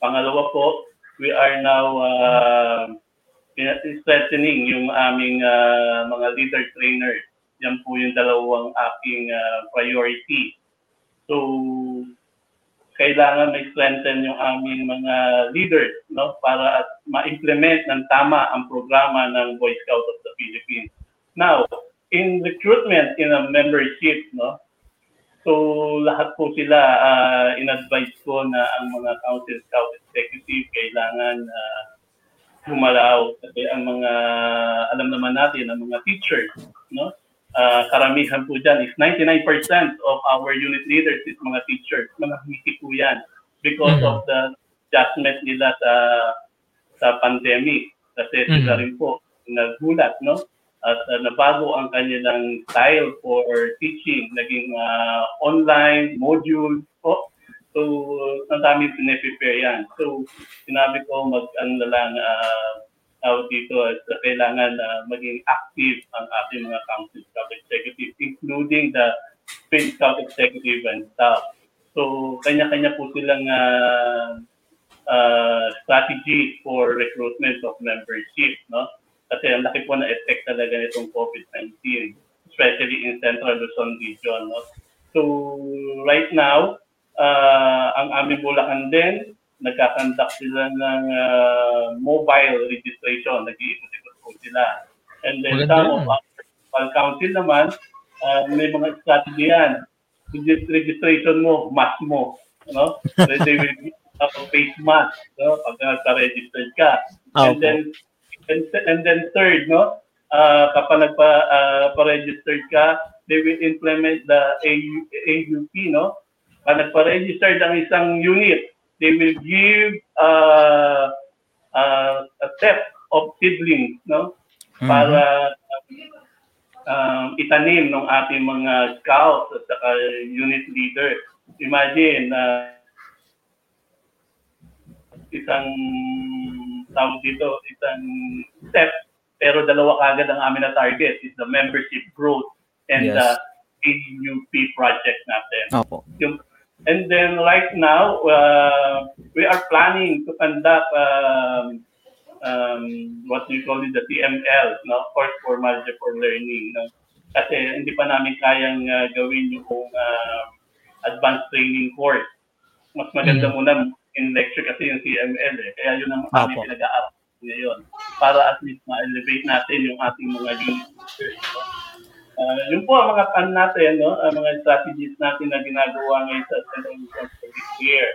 Pangalawa po, we are now uh, strengthening yung aming ah, mga leader trainer. Yan po yung dalawang aking ah, priority. So, kailangan may strengthen yung aming mga leaders no? Para at ma-implement ng tama ang programa ng Boy Scout of the Philippines. Now, in recruitment in a membership no? So lahat po sila uh, in-advise ko na ang mga council scout executive kailangan uh, humalaw kasi ang mga alam naman natin ang mga teachers no uh, karamihan po dyan is 99% of our unit leaders is mga teachers. Mga hiti po yan because Mhm. of the adjustment nila sa sa pandemic. Kasi Mhm. sila rin po nagulat, no? At uh, nabago ang kanilang style for teaching. Naging uh, online, module po. So, ang dami pinaprepare yan. So, sinabi ko mag-ano na lang, uh, tawag dito at uh, kailangan uh, maging active ang ating mga council scout executive, including the field scout executive and staff. So, kanya-kanya po silang uh, uh, strategy for recruitment of membership, no? Kasi ang laki po na effect talaga nitong COVID-19, especially in Central Luzon region, no? So, right now, uh, ang aming Bulacan din, nagkakandak sila ng uh, mobile registration, nag-iikot-ikot po sila. And then Maganda some of our council naman, uh, may mga strategy yan. Regis- Registration mo, mask mo. No? They they will give a face mask no? pag nagpa-registered ka. Ah, And then and, and then third, no? Uh, kapag nagpa uh, ka, they will implement the AU, AUP, no? Pag nagpa-register ang isang unit, they will give uh, uh, a set of seedlings, no? Para um, itanim ng ating mga scouts at saka unit leader. Imagine, uh, isang tawag dito, isang step, pero dalawa kagad ang amin na target is the membership growth and Yes. the AUP project natin. Opo. Yung, and then right now, uh, we are planning to conduct um, um, what we call it the TML, no? Course for Manager for Learning. No? Kasi hindi pa namin kayang uh, gawin yung uh, advanced training course. Mas maganda Mm. muna in lecture kasi yung TML eh. Kaya yun ang Apo. pinag-aaral ngayon. Para at least ma-elevate natin yung ating mga unit. No? Uh, yun po ang mga plan natin, no? ang mga strategies natin na ginagawa ngayon sa Central Luzon for this year.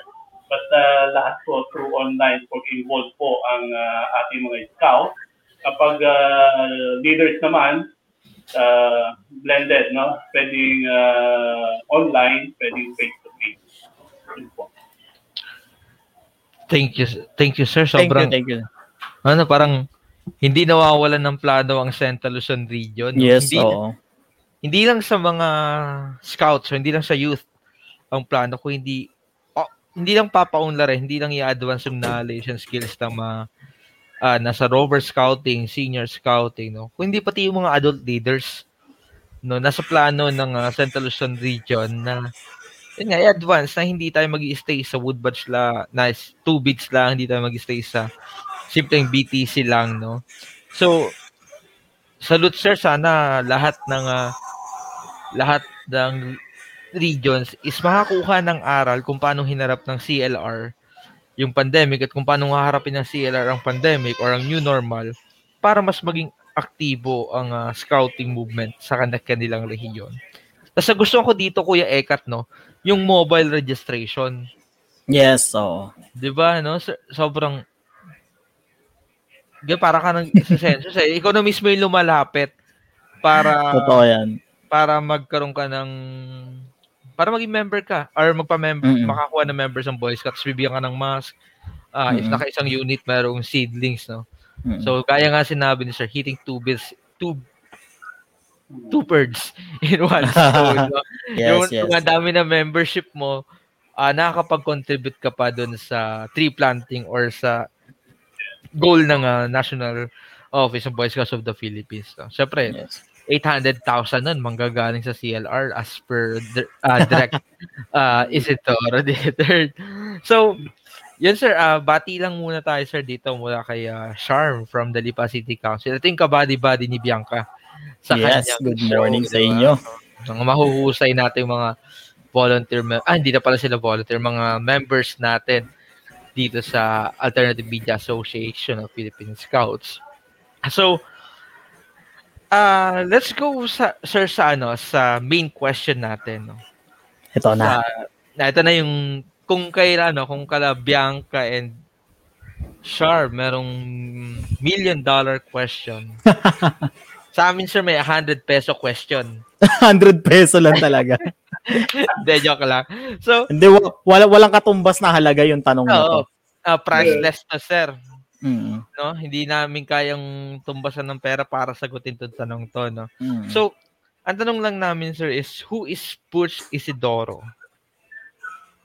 Basta lahat po through online pag involved po ang uh, ating mga scout. Kapag uh, leaders naman, uh, blended, no? Pwedeng uh, online, pwedeng face-to-face. Yun po. Thank you. Thank you, sir. Thank you, Sobrang, thank you. ano, parang hindi nawawalan ng plano ang Central Luzon region. no? Yes, hindi, oo. Hindi lang sa mga scouts, hindi lang sa youth ang plano ko, hindi oh, hindi lang papaunlad rin, hindi lang i-advance yung knowledge and skills ng mga ah, nasa rover scouting, senior scouting, no? Kundi pati yung mga adult leaders no nasa plano ng ah, Central Luzon region na yun nga, i-advance na hindi tayo mag stay sa woodbatch la, na two bits lang, hindi tayo mag stay sa simpleng BTC lang, no? So, salute sir, sana lahat ng ah, lahat ng regions is makakuha ng aral kung paano hinarap ng CLR yung pandemic at kung paano haharapin ng CLR ang pandemic or ang new normal para mas maging aktibo ang ah, scouting movement sa kan- kanilang rehiyon. Tapos gusto ko dito, Kuya Ekat, no, yung mobile registration. Yes, oo. 'Di ba, no? So- sobrang Di, para ka nang sa census eh. Ikaw na mismo yung lumalapit para Totoo yan. Para magkaroon ka ng para maging member ka or magpa-member Mm-mm. makakuha ng members ng Boy Scouts bibigyan ka ng mask ah if Mm-mm. naka isang unit merong seedlings no Mm-mm. so kaya nga sinabi ni Sir hitting two bits two two birds in one stone. No? Yes, yung yes. mga dami na membership mo, uh, nakakapag-contribute ka pa doon sa tree planting or sa goal ng uh, National Office of Boy Scouts of the Philippines. No? Siyempre, Yes. 800,000 nun manggagaling sa CLR as per uh, direct uh, Isidoro the So, yun sir, uh, bati lang muna tayo sir dito mula kay uh, Charm from the Lipa City Council. Ito yung kabady-body ni Bianca sa Yes, good show, morning di sa inyo. Mga mahuhusay natin mga volunteer, mem- ah, hindi na pala sila volunteer, mga members natin dito sa Alternative Media Association of Philippine Scouts. So, uh, let's go sa sir sa ano sa main question natin no. Ito na. Sa- na ito na yung kung kailan no, kung kala Bianca and Char merong million dollar question. sa amin sir may 100 peso question. 100 peso lang talaga. Hindi, joke lang. So, Hindi, wa- wala, walang katumbas na halaga yung tanong na to. oo, uh, priceless to sir. Mm. No? Hindi namin kayang tumbasan ng pera para sagutin 'tong tanong to, no. Mm. So, ang tanong lang namin sir is who is Butch Isidoro?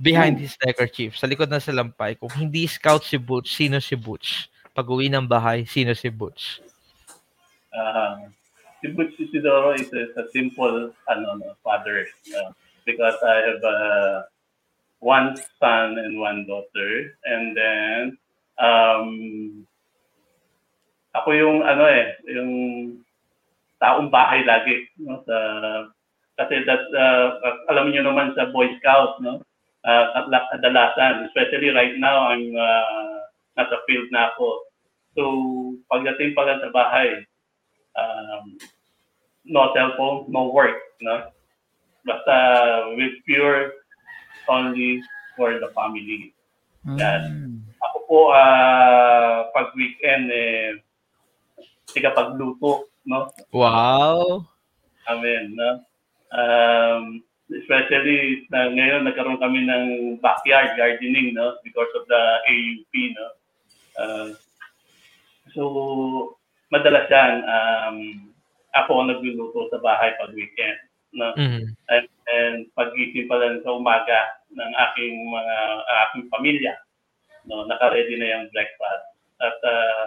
Behind his neckerchief, sa likod ng salampay. Kung hindi scout si Butch, sino si Butch? Pag uwi ng bahay, sino si Butch? Uh, si Butch Isidoro is a, a simple ano, no, father uh, because I have uh, one son and one daughter. And then, um, ako yung ano eh, yung taong bahay lagi. No, sa, kasi that, uh, alam niyo naman sa Boy Scouts, no? Uh, kadalasan, especially right now, I'm uh, nasa field na ako. So, pagdating pa lang sa bahay, um, no cellphone, no work, no? Basta with pure only for the family. Yan. Ako po, ah, pag weekend, eh, tiga pagluto, no? Wow! Amen, no? Um, especially na ngayon nagkaroon kami ng backyard gardening, no? Because of the AUP, no? Uh, so, madalas yan, um, ako ang nagluluto sa bahay pag weekend, no? Mhm. And, and pagising pa lang sa umaga ng aking mga aking pamilya, no, naka-ready na yung breakfast. At uh,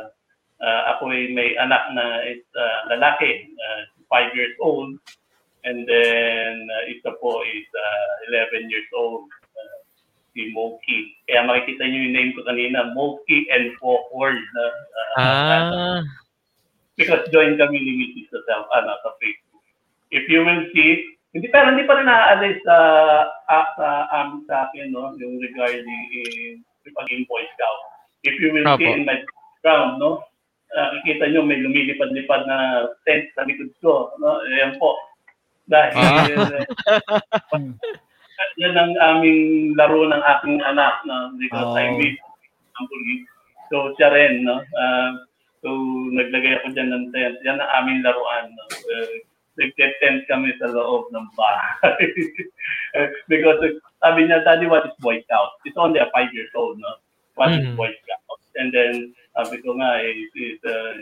uh, ako ay may anak na is uh, lalaki, uh, five years old, and then uh, isa po is uh, 11 years old, uh, si Moki. Kaya makikita niyo yung name ko kanina, Moki and Forward. Na, uh, Ah. because join kami ni Mrs. sa, self, ano, sa Facebook. If you will see, hindi pero hindi pa rin naaalis sa uh, sa um, sa akin no yung regarding in pagiging Boy Scout. If you will see Apo. in my background no, nakikita nyo may lumilipad-lipad na tent sa likod ko no. Ayan po. Dahil Ah. yan ang aming laro ng aking anak na because Oh. I made. So siya rin no. Ah, so naglagay ako dyan ng tent. Yan ang aming laruan. No? Uh, nag-tent kami sa loob ng bahay. because uh, sabi niya, Daddy, what is Boy Scout? It's only a five years old, no? What is Mhm. Boy Scout? And then, sabi ko nga, it's, it's, uh,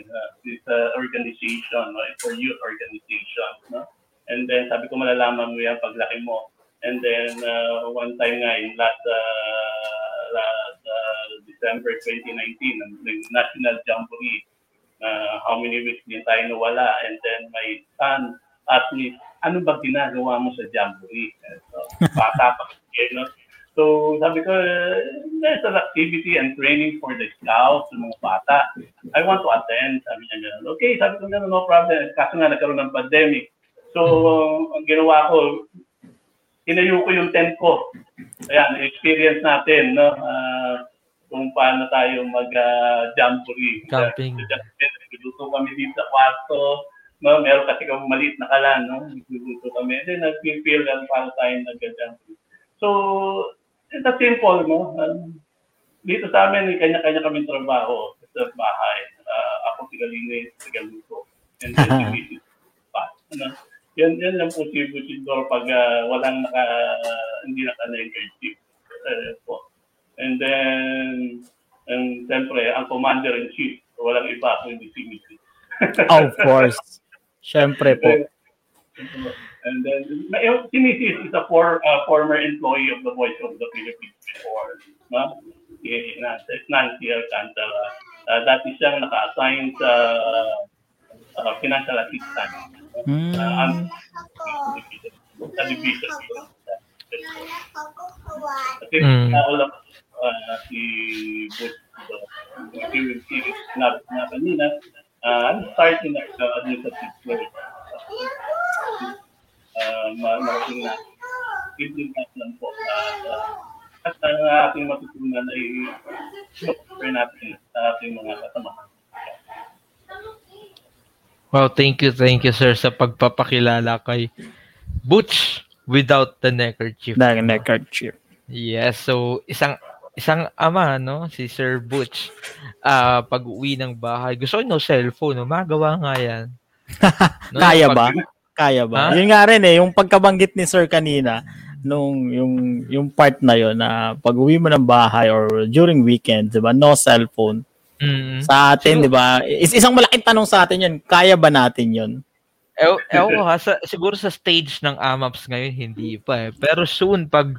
it's a organization, no? It's a youth organization, no? And then, sabi ko, malalaman mo yan paglaki mo. And then, uh, one time nga, in last, uh, last uh, December 2019, ang nag- National Jamboree, uh, how many weeks din tayo nawala. And then my son asked me, ano ba ginagawa mo sa Jamboree? So, bata pa kasi, no? So, sabi ko, uh, there's an activity and training for the scouts, yung mga bata. I want to attend. Sabi niya gano'n. Okay, sabi ko gano'n, no problem. Kaso nga nagkaroon ng pandemic. So, ang ginawa ko, tinayo ko yung tent ko. Ayan, experience natin, no? Ah, kung paano tayo mag-jamboree. Camping. Nagluto kami dito sa kwarto. No, meron kasi kami maliit na kalan, no? Nagluto kami. Then, nag-feel lang paano tayo nag-jamboree. So, it's a simple, no? Um, dito sa amin, kanya-kanya kaming trabaho sa bahay. Ah, ako sigalinis, sigaluto. And then, Mrs. Pa. Ano? Yan, yan lang po si Busidor pag ah, walang naka, hindi naka-negative uh, po. And then, and siyempre, ang commander-in-chief, walang iba kundi si Mrs. Of course. Siyempre po. And then, may- si Mrs. is a for, uh, former employee of the Voice of the Philippines before. No? Si Nancy, Nancy Alcantara. Uh, dati siyang naka-assign sa uh, financial assistant. Hmm. Uh, sa division. Kasi Mm. nakaulam uh, si Butch uh, si si sinabi na kanina, uh, I'm starting at the administrative level. Uh, ma- malaking na. Implement lang po. Uh, uh, at ang ating matutunan ay i-offer natin sa ating mga kasamahan. Wow, thank you, thank you sir sa pagpapakilala kay Butch without the neckerchief. The neckerchief. Yes, so isang isang ama no, si Sir Butch. Ah, pag-uwi ng bahay, gusto ko no cellphone, no, magawa nga 'yan. No, Kaya pag- ba? Kaya ba? Ha? Yun nga rin eh, yung pagkabanggit ni Sir kanina, nung yung yung part na yon na pag uwi mo ng bahay or during weekend, 'di ba? No cellphone. Mm. Sa atin, 'di ba? Is isang malaking tanong sa atin 'yun. Kaya ba natin 'yun? Ew, ewan ko ha, sa, siguro sa stage ng AMAPS ngayon, hindi pa eh. Pero soon, pag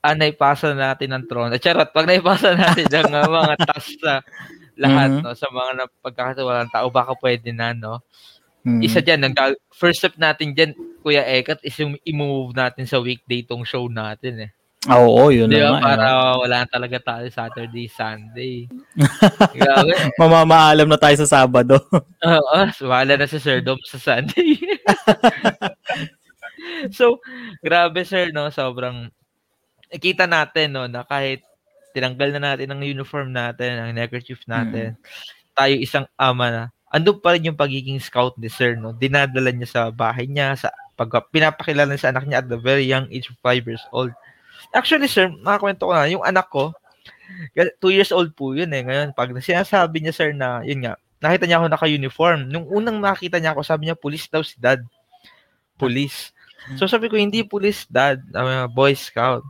ah, naipasa natin ang tron, at charot, pag naipasa natin ang mga task sa lahat, Mhm. no, sa mga na, pagkakatawalang tao, baka pwede na, no? Mhm. Isa dyan, ang first step natin dyan, Kuya Ekat, is yung i-move natin sa weekday tong show natin eh. Ah, Oo, yun Di na ba? nga. Para eh. wala talaga tayo Saturday, Sunday. Grabe. Mamamaalam na tayo sa Sabado. Oo, wala na si Sir Dom sa Sunday. so, grabe sir, no? Sobrang, nakita natin, no, na kahit tinanggal na natin ang uniform natin, ang neckerchief natin, tayo isang ama na, andun pa rin yung pagiging scout ni sir, no? Dinadala niya sa bahay niya, sa pag pinapakilala niya sa anak niya at the very young age of 5 years old. Actually, sir, makakwento ko na, yung anak ko, 2 years old po yun eh. Ngayon, pag sinasabi niya, sir, na, yun nga, nakita niya ako naka-uniform. Nung unang nakita niya ako, sabi niya, police daw si dad. Police. So sabi ko, hindi police dad, uh, boy scout.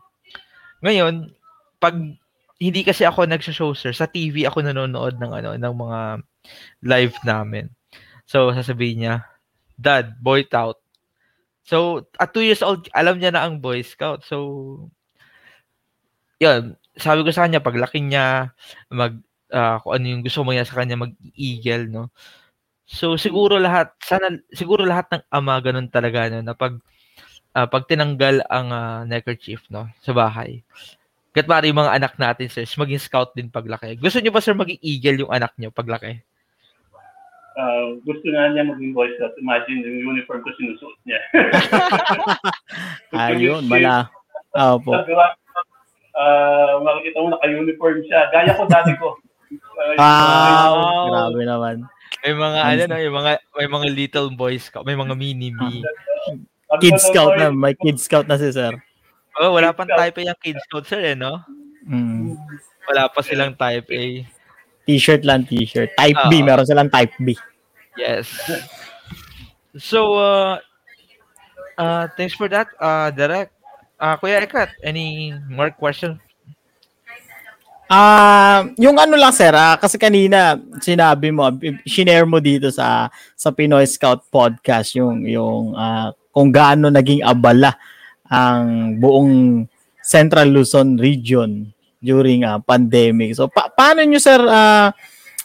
Ngayon, pag hindi kasi ako nagsho-show, sir, sa TV ako nanonood ng ano, ng mga live namin. So sasabihin niya, dad, boy out. So, at 2 years old, alam niya na ang Boy Scout. So, yun, sabi ko sa kanya, paglaki niya, mag, ah, kung ano yung gusto mo niya sa kanya, mag-eagle, no? So, siguro lahat, sana, siguro lahat ng ama ganun talaga, no, na pag, ah, pag tinanggal ang ah, neckerchief, no, sa bahay, Kat mari yung mga anak natin, sir, maging scout din paglaki. Gusto niyo ba, sir, maging eagle yung anak niyo paglaki? Uh, gusto nga niya maging Boy Scout. Imagine yung uniform ko sinusuot niya. Ayun, mala. Opo. Uh, makikita mo naka-uniform siya. Gaya ko dati ko. Uh, Wow, grabe naman. May mga ano no, yung mga may mga little boy scout, may mga mini me. Kid Scout na, may Kid Scout na si Sir. Oh, wala pang type A yung kid scout sir eh, no? Mm. Wala pa silang type A. T-shirt lang, T-shirt. Type B, Oo. meron silang Type B. Yes. So, uh, uh, thanks for that, uh, Derek. Uh, Kuya Ekat, any more questions? Ah, yung ano lang sir, ah, kasi kanina sinabi mo, shinare mo dito sa sa Pinoy Scout podcast yung yung ah, kung gaano naging abala ang buong Central Luzon region during ah, pandemic. So pa- paano nyo sir ah,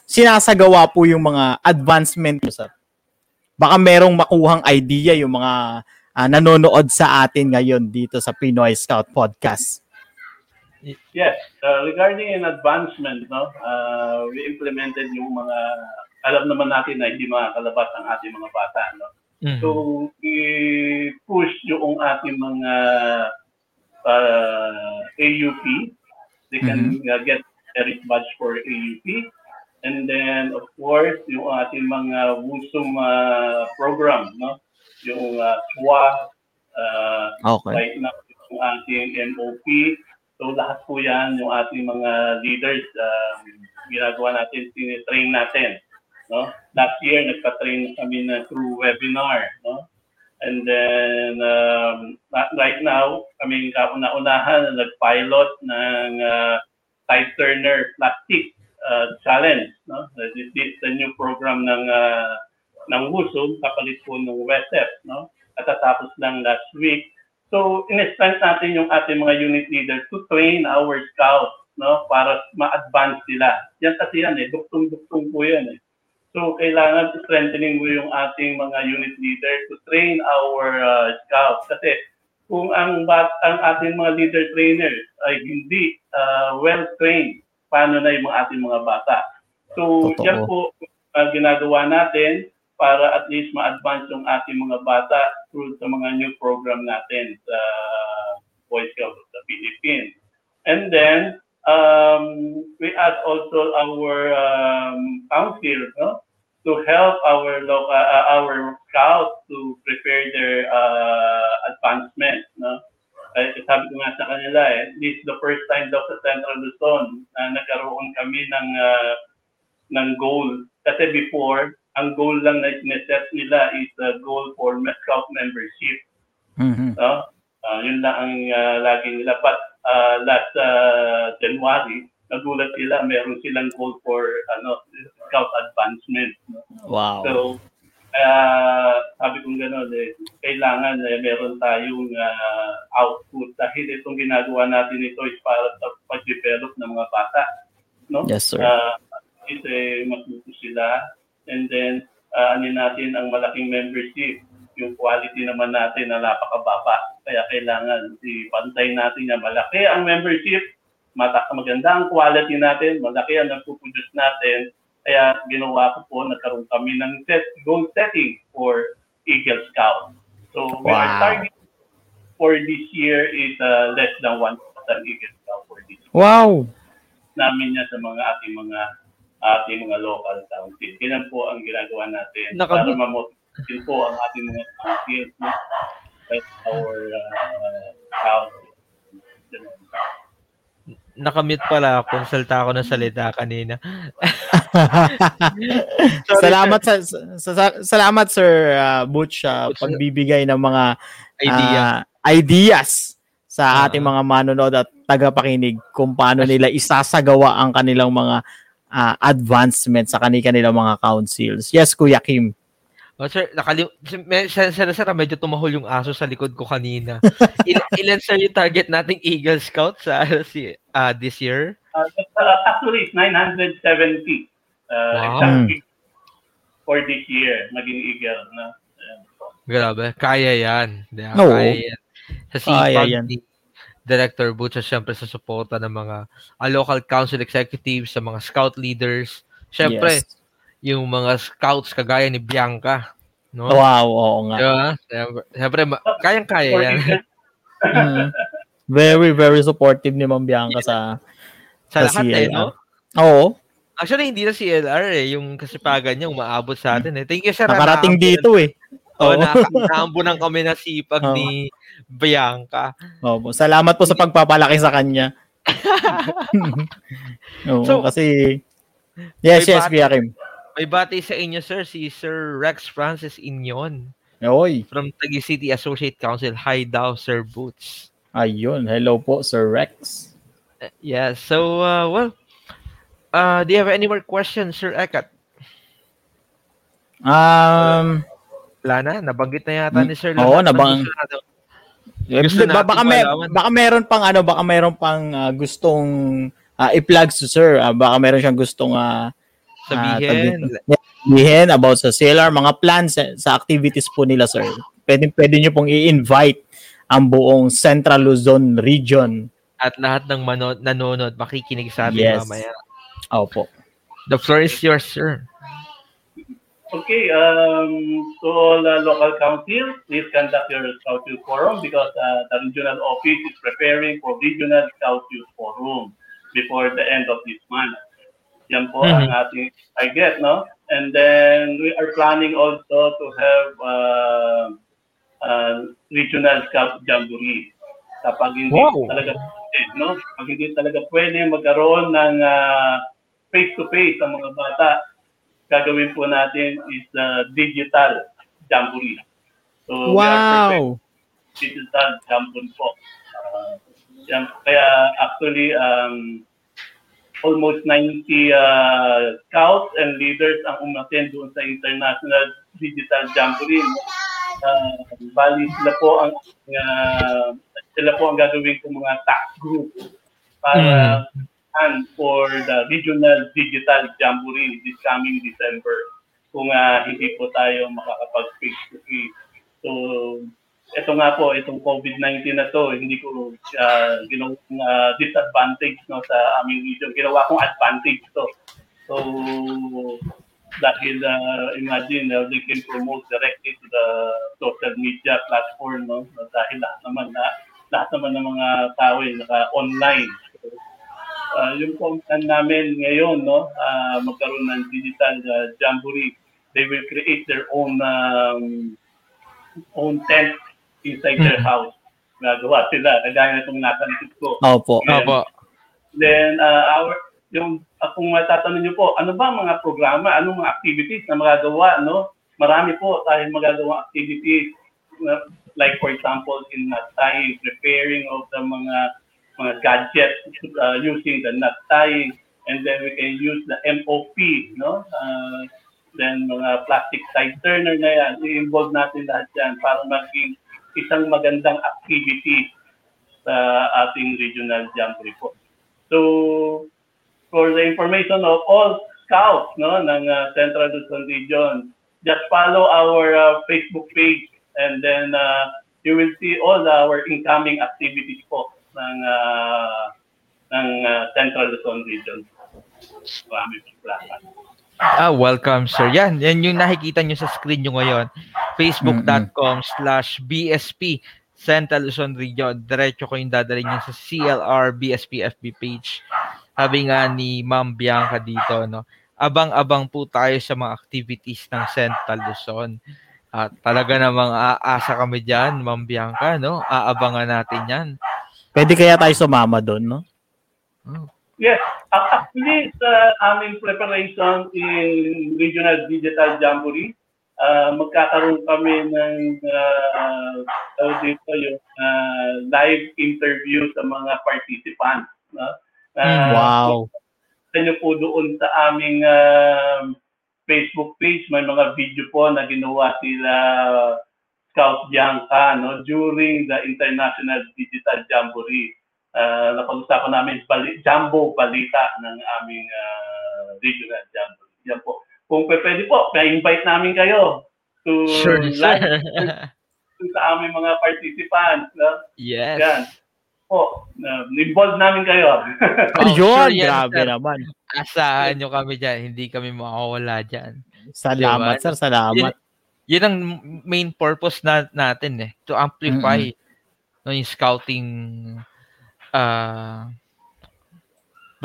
sinasagawa po yung mga advancement nyo sir? Baka merong makuhang idea yung mga ah, nanonood sa atin ngayon dito sa Pinoy Scout podcast. Yes, uh, regarding in advancement, no, uh, we implemented yung mga, alam naman natin na hindi makakalabas ang ating mga bata, no? Mhm. So, i-push yung ating mga uh, AUP. They can uh, get merit badge for AUP. And then, of course, yung ating mga WUSUM uh, program, no? Yung uh, SWA, uh, Okay. right now, yung ating MOP. So, lahat po yan, yung ating mga leaders, um, ginagawa natin, tinitrain natin. No? Last year, nagpa-train kami na through webinar. No? And then, um, right now, kami kauna-unahan na nag-pilot ng uh, Tide Turner Plastic uh, Challenge. No? This is the new program ng uh, ng WUSUM, kapalit po ng WESEP. No? katatapos lang last week. So, in-strength natin yung ating mga unit leaders to train our scouts, no, para ma-advance sila. Yan kasi yan eh, duktong-duktong po yan eh. So, kailangan strengthening mo yung ating mga unit leaders to train our uh, scouts. Kasi kung ang, bat, ang ating mga leader trainers ay hindi uh, well-trained, paano na yung ating mga bata? So, Totoo. yan po ang ginagawa natin para at least ma-advance yung ating mga bata through sa mga new program natin sa Boy Scouts of the Philippines. And then, um, we ask also our um, council no, to help our local, uh, our scouts to prepare their uh, advancement. No? Ay, sabi ko nga sa kanila, eh, this is the first time daw sa Central Luzon na nagkaroon kami ng uh, ng goal. Kasi before, ang goal lang na sineset nila is a goal for scout membership. Mhm. No? Ah, yun lang ang ah, lagi nila. But ah, last ah, January, nagulat sila, meron silang goal for ano scout advancement. Wow. So, kaya sabi kong gano'n, eh, kailangan eh, meron tayong ah, output dahil itong ginagawa natin ito is para sa pag-develop ng mga bata. No? Yes, sir. Ah, is eh, matuto sila and then uh, ano natin ang malaking membership yung quality naman natin na napakababa kaya kailangan ipantay natin na malaki ang membership mata maganda ang quality natin malaki ang nagpo-produce natin kaya ginawa ko po nagkaroon kami ng set, goal setting for Eagle Scout so we are Wow. target for this year is uh, less than 1,000 Eagle Scout for this year Wow. namin niya sa mga ating mga ating mga local council. Yan po ang ginagawa natin Naka- para mamotivate po ang ating mga council no? at our uh, council. Nakamute pala ako. Konsulta ako ng salita kanina. salamat sa, sa, sa- salamat sir uh, Butch sa pagbibigay ng mga Idea. ah, ideas sa ating mga manonood at tagapakinig kung paano nila isasagawa ang kanilang mga ah, advancement sa kanilang mga councils. Yes, Kuya Kim. Oh, sir, nakalim sir, sir, sir, medyo tumahol yung aso sa likod ko kanina. Il- ilan sir yung target nating Eagle Scout sa si ah, this year? Uh, uh, actually, it's 970 uh, Wow. exactly for this year, maging eagle. No? Po. Grabe, kaya yan. Ba? Oo. Kaya yan. Sa Kaya sipag yan. ni Director Butch, at syempre sa suporta ng mga ah, local council executives, sa mga scout leaders. Syempre, Yes. Yung mga scouts kagaya ni Bianca. No? Wow, oo nga. Diba? Ma- kayang-kaya yan. Mhm. Very, very supportive ni Ma'am Bianca sa Sa lahat eh, CLR. no? Oo. Actually, hindi na si LR eh. Yung kasipagan niya, umaabot sa atin eh. Thank you, sir. Nakarating Naambon- dito eh. Oo, oh, naambunan kami na sipag Oo. ni Bianca. Opo. Salamat po sa pagpapalaki sa kanya. Oo, So, kasi Yes, may yes, Kuya Kim. May bati sa inyo, sir, si Sir Rex Francis Inyon Oy. from Taguig City Associate Council. Hi daw, Sir Boots. Ayun. Hello po, Sir Rex. Uh, Yes, so, uh, well, uh, do you have any more questions, Sir Ekat? Um, Wala na, nabanggit na yata ni Sir Oo, nabang- gusto ba- baka, may, baka meron pang ano, baka meron pang ah, gustong ah, i-plug to Sir. Ah, baka meron siyang gustong ah, Sabihin. tag- sabihin about sa CLR, mga plans sa, sa activities po nila, Sir. Pwede, pwede nyo pong i-invite ang buong Central Luzon region. At lahat ng mano- nanonood, makikinig sa atin Yes. mamaya. Opo. The floor is yours, sir. Okay, um, to all uh, local councils, please conduct your Scout Youth Forum because uh, the regional office is preparing for regional Scout Youth Forum before the end of this month. Yan po ang Mhm. ating target, no? And then we are planning also to have uh, uh, regional Scout Jamboree. Kapag hindi Wow. talaga pwede, no? Pag hindi talaga pwede magkaroon ng uh, face-to-face ang mga bata, gagawin po natin is uh, digital jamboree. So, Wow. digital jamboree po. Uh, yan, kaya actually, um, almost 90 uh, scouts and leaders ang umattend doon sa international digital jamboree. Uh, bali sila po ang uh, sila po ang gagawin kong mga task group para mm. for the regional digital jamboree this coming December kung uh, hindi po tayo makakapag face to face. So ito nga po, itong COVID-19 na to, hindi ko uh, ginawang uh, disadvantage no, sa aming region. Ginawa kong advantage to. So, dahil uh, imagine uh, they can promote directly to the social media platform no dahil lahat naman na lahat naman ng mga tao ay naka-online. So, uh, yung po namin ngayon no uh, magkaroon ng digital uh, jamboree. They will create their own um, own tent inside their Hmm. house. Nagawa sila, kagaya itong nasa likod ko. Opo. Then, Opo. Then, uh, our, yung, uh, kung matatanong niyo po, ano ba ang mga programa, anong mga activities na magagawa, no? Marami po tayong magagawa activities, uh, like for example, in nut tying, preparing of the mga mga gadgets uh, using the nut tying, and then we can use the MOP, no? Uh, then mga plastic side turner na yan, i-involve natin lahat yan para maging isang magandang activity sa ating regional jamboree po. So, for the information of all scouts no, ng uh, Central Luzon Region, just follow our uh, Facebook page and then uh, you will see all our incoming activities po ng uh, ng uh, Central Luzon Region. Marami po. Ah, welcome sir. Yan, yan yung nakikita nyo sa screen nyo ngayon. Facebook.com slash BSP Central Luzon Region. Diretso ko yung dadalhin nyo sa CLR BSP FB page. Sabi nga ni Ma'am Bianca dito, no? Abang-abang po tayo sa mga activities ng Central Luzon. At talaga namang aasa kami dyan, Ma'am Bianca, no? Aabangan natin yan. Pwede kaya tayo sumama doon, no? Yes. Ac- Actually, sa aming preparation in Regional Digital Jamboree, uh, magkakaroon kami ng uh, tawag dito yung uh, live interview sa mga participants. No? Uh, Wow. Sa nyo po doon sa aming uh, Facebook page, may mga video po na ginawa sila Scout Bianca no, during the International Digital Jamboree uh, napag-usapan namin bali, jumbo balita ng aming uh, regional jumbo. Yan po. Kung pwede po, na-invite namin kayo to Sure, live sir. sa aming mga participants. No? Yes. Yan. Po, uh, involve namin kayo. Ayun, sure yan, grabe sir. naman. Asahan nyo kami dyan. Hindi kami makawala dyan. Salamat, Diba? sir. Salamat. Yun, yun ang main purpose na, natin eh. To amplify no, yung scouting ah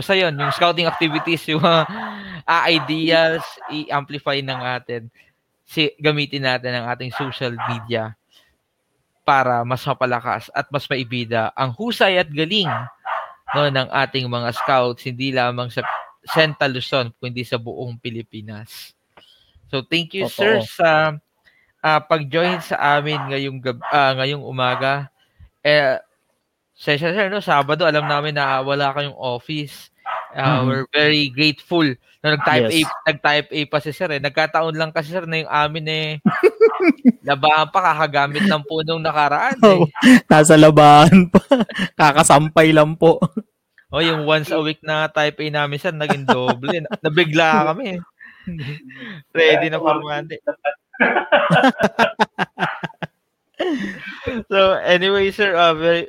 basta yun, yung scouting activities, yung mga ah, ideas, i-amplify ng atin. Si, gamitin natin ang ating social media para mas mapalakas at mas maibida ang husay at galing no, ng ating mga scouts, hindi lamang sa Central Luzon, kundi sa buong Pilipinas. So thank you Totoo. sir sa ah, pag-join sa amin ngayong gab- ah, ngayong umaga. Eh Session sir, no, Sabado alam namin na wala kayong office. Uh, Mhm. We're very grateful na nag-type Yes. A, nag-type A pa si sir eh. Nagkataon lang kasi sir na yung amin eh labahan pa kakagamit ng punong nakaraan eh. Oh, nasa labahan pa. Kakasampay lang po. Oh, yung once a week na type A namin sir naging doble. Nabigla kami. eh. Ready na formante. so anyway sir, uh, very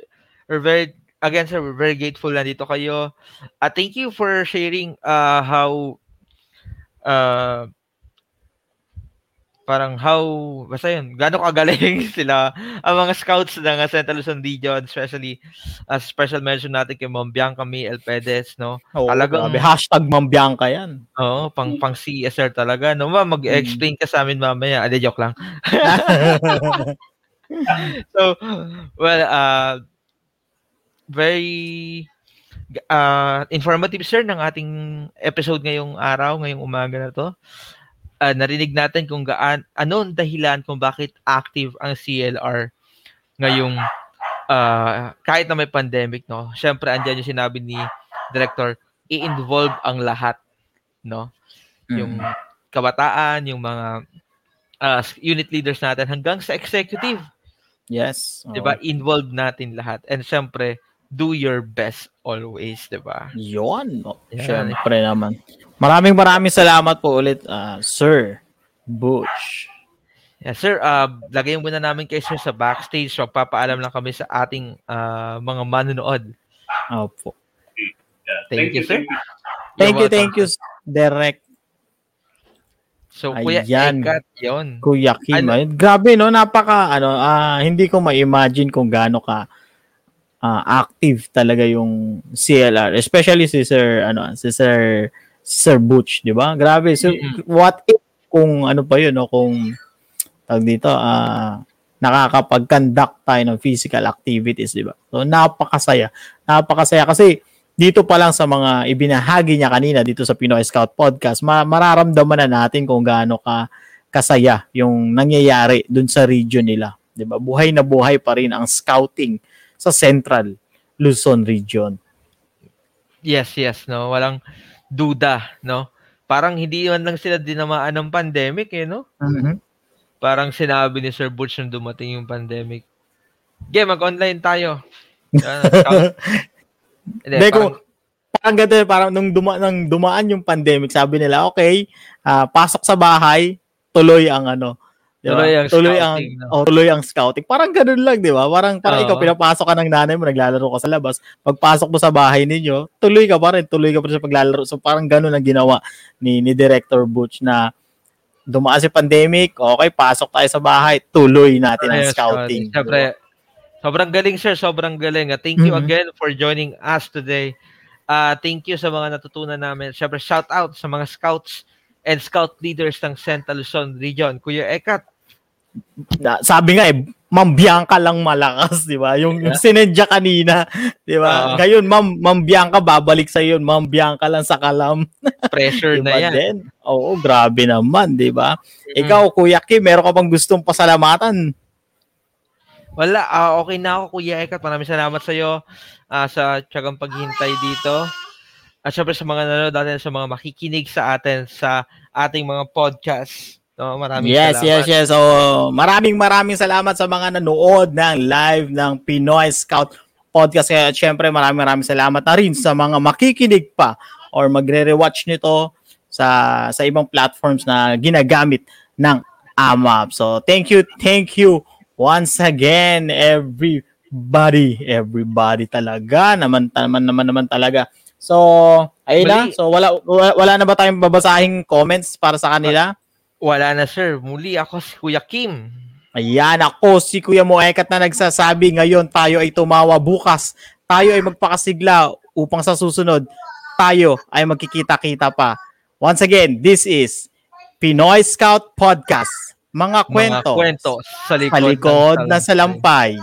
we're very again sir, we're very grateful na dito kayo. Uh, thank you for sharing uh, how uh, parang how basta yun, gaano kagaling sila ang mga scouts ng uh, Central Luzon Region, especially uh, special mention natin kay Ma'am Bianca May El Pedez, no? Oo, Talagang- grabe. Hashtag Mambiangka yan. Oo, pang pang CSR talaga. No, ma mag-explain ka sa amin mamaya. Ade joke lang. so, well, uh very uh informative sir ng ating episode ngayong araw, ngayong umaga na to. Uh, narinig natin kung gaan ano ang dahilan kung bakit active ang CLR ngayong uh, kahit na may pandemic no. Syempre andiyan yung sinabi ni director, i-involve ang lahat, no? Yung kabataan, yung mga uh, unit leaders natin hanggang sa executive. Yes. 'Di ba? Involved natin lahat. And syempre, do your best always, 'di ba? 'Yon. Oh, Yan. Syempre naman. Maraming maraming salamat po ulit, uh, Sir Butch. Yes, sir. Uh, lagayin muna namin kayo sir sa backstage. So, papaalam lang kami sa ating uh, mga manonood. Opo. Thank, you, sir. Thank you, thank you, Derek. So, Kuya Ayan. Ekat, yun. Kuya Kim. Ano? Grabe, no? Napaka, ano, ah, hindi ko ma-imagine kung gaano ka ah, active talaga yung CLR. Especially si Sir, ano, si Sir, Sir Butch, di ba? Grabe. So, what if kung ano pa yun, no? Kung, tag dito, ah, nakakapag-conduct tayo ng physical activities, di ba? So, napakasaya. Napakasaya kasi dito pa lang sa mga ibinahagi niya kanina dito sa Pinoy Scout Podcast, ma- mararamdaman na natin kung gaano ka kasaya yung nangyayari dun sa region nila. 'Di ba? Buhay na buhay pa rin ang scouting sa Central Luzon region. Yes, yes, no. Walang duda, no. Parang hindi man lang sila dinamaan ng pandemic, eh, no? Mhm. Parang sinabi ni Sir Butch nung dumating yung pandemic. Okay, mag-online tayo. Hindi, Hindi, parang- kung parang nung, duma, nung dumaan yung pandemic, sabi nila, okay, ah, pasok sa bahay, tuloy ang ano, di ba? Tuloy ang tuloy scouting, ang, no? oh, tuloy ang scouting. Parang ganun lang, di ba? Parang, parang Oo. ikaw, pinapasok ka ng nanay mo, naglalaro ka sa labas. Pagpasok mo sa bahay ninyo, tuloy ka pa rin, tuloy ka pa rin sa paglalaro. So, parang ganun ang ginawa ni, ni Director Butch na dumaan si pandemic, okay, pasok tayo sa bahay, tuloy natin ang scouting. Siyempre, sobrang galing sir, sobrang galing. Uh, thank you Mhm. again for joining us today. Uh, thank you sa mga natutunan namin. Siyempre, shout out sa mga scouts and scout leaders ng Central Luzon region. Kuya Ekat, sabi nga eh, Ma'am Bianca lang malakas, di ba? Yung, yung sinendya kanina, di ba? Oo. Ngayon, Ma'am, Ma'am Bianca, babalik sa yun. Ma'am Bianca lang sa kalam. pressure Diba na yan. din? Oo, grabe naman, di ba? Ikaw, Kuya Kim, meron ka bang gustong pasalamatan? Wala, ah, okay na ako Kuya Ekat. Maraming salamat sa iyo sa tiyagang paghintay dito. At syempre sa mga nanonood natin, sa mga makikinig sa atin sa ating mga podcast. No, maraming yes, salamat. yes, yes. So, maraming maraming salamat sa mga nanood ng live ng Pinoy Scout Podcast. Kaya syempre maraming maraming salamat na rin sa mga makikinig pa or magre-rewatch nito sa sa ibang platforms na ginagamit ng AMAP. So, thank you, thank you once again everybody, everybody talaga naman naman naman naman talaga. So, ayun na. So, wala, wala wala na ba tayong babasahing comments para sa kanila? Wala na sir. Muli ako si Kuya Kim. Ayan ako, si Kuya Moekat na nagsasabi ngayon tayo ay tumawa bukas. Tayo ay magpakasigla upang sa susunod tayo ay magkikita-kita pa. Once again, this is Pinoy Scout Podcast. Mga kwento, Mga kwento sa likod, sa likod ng na salampay.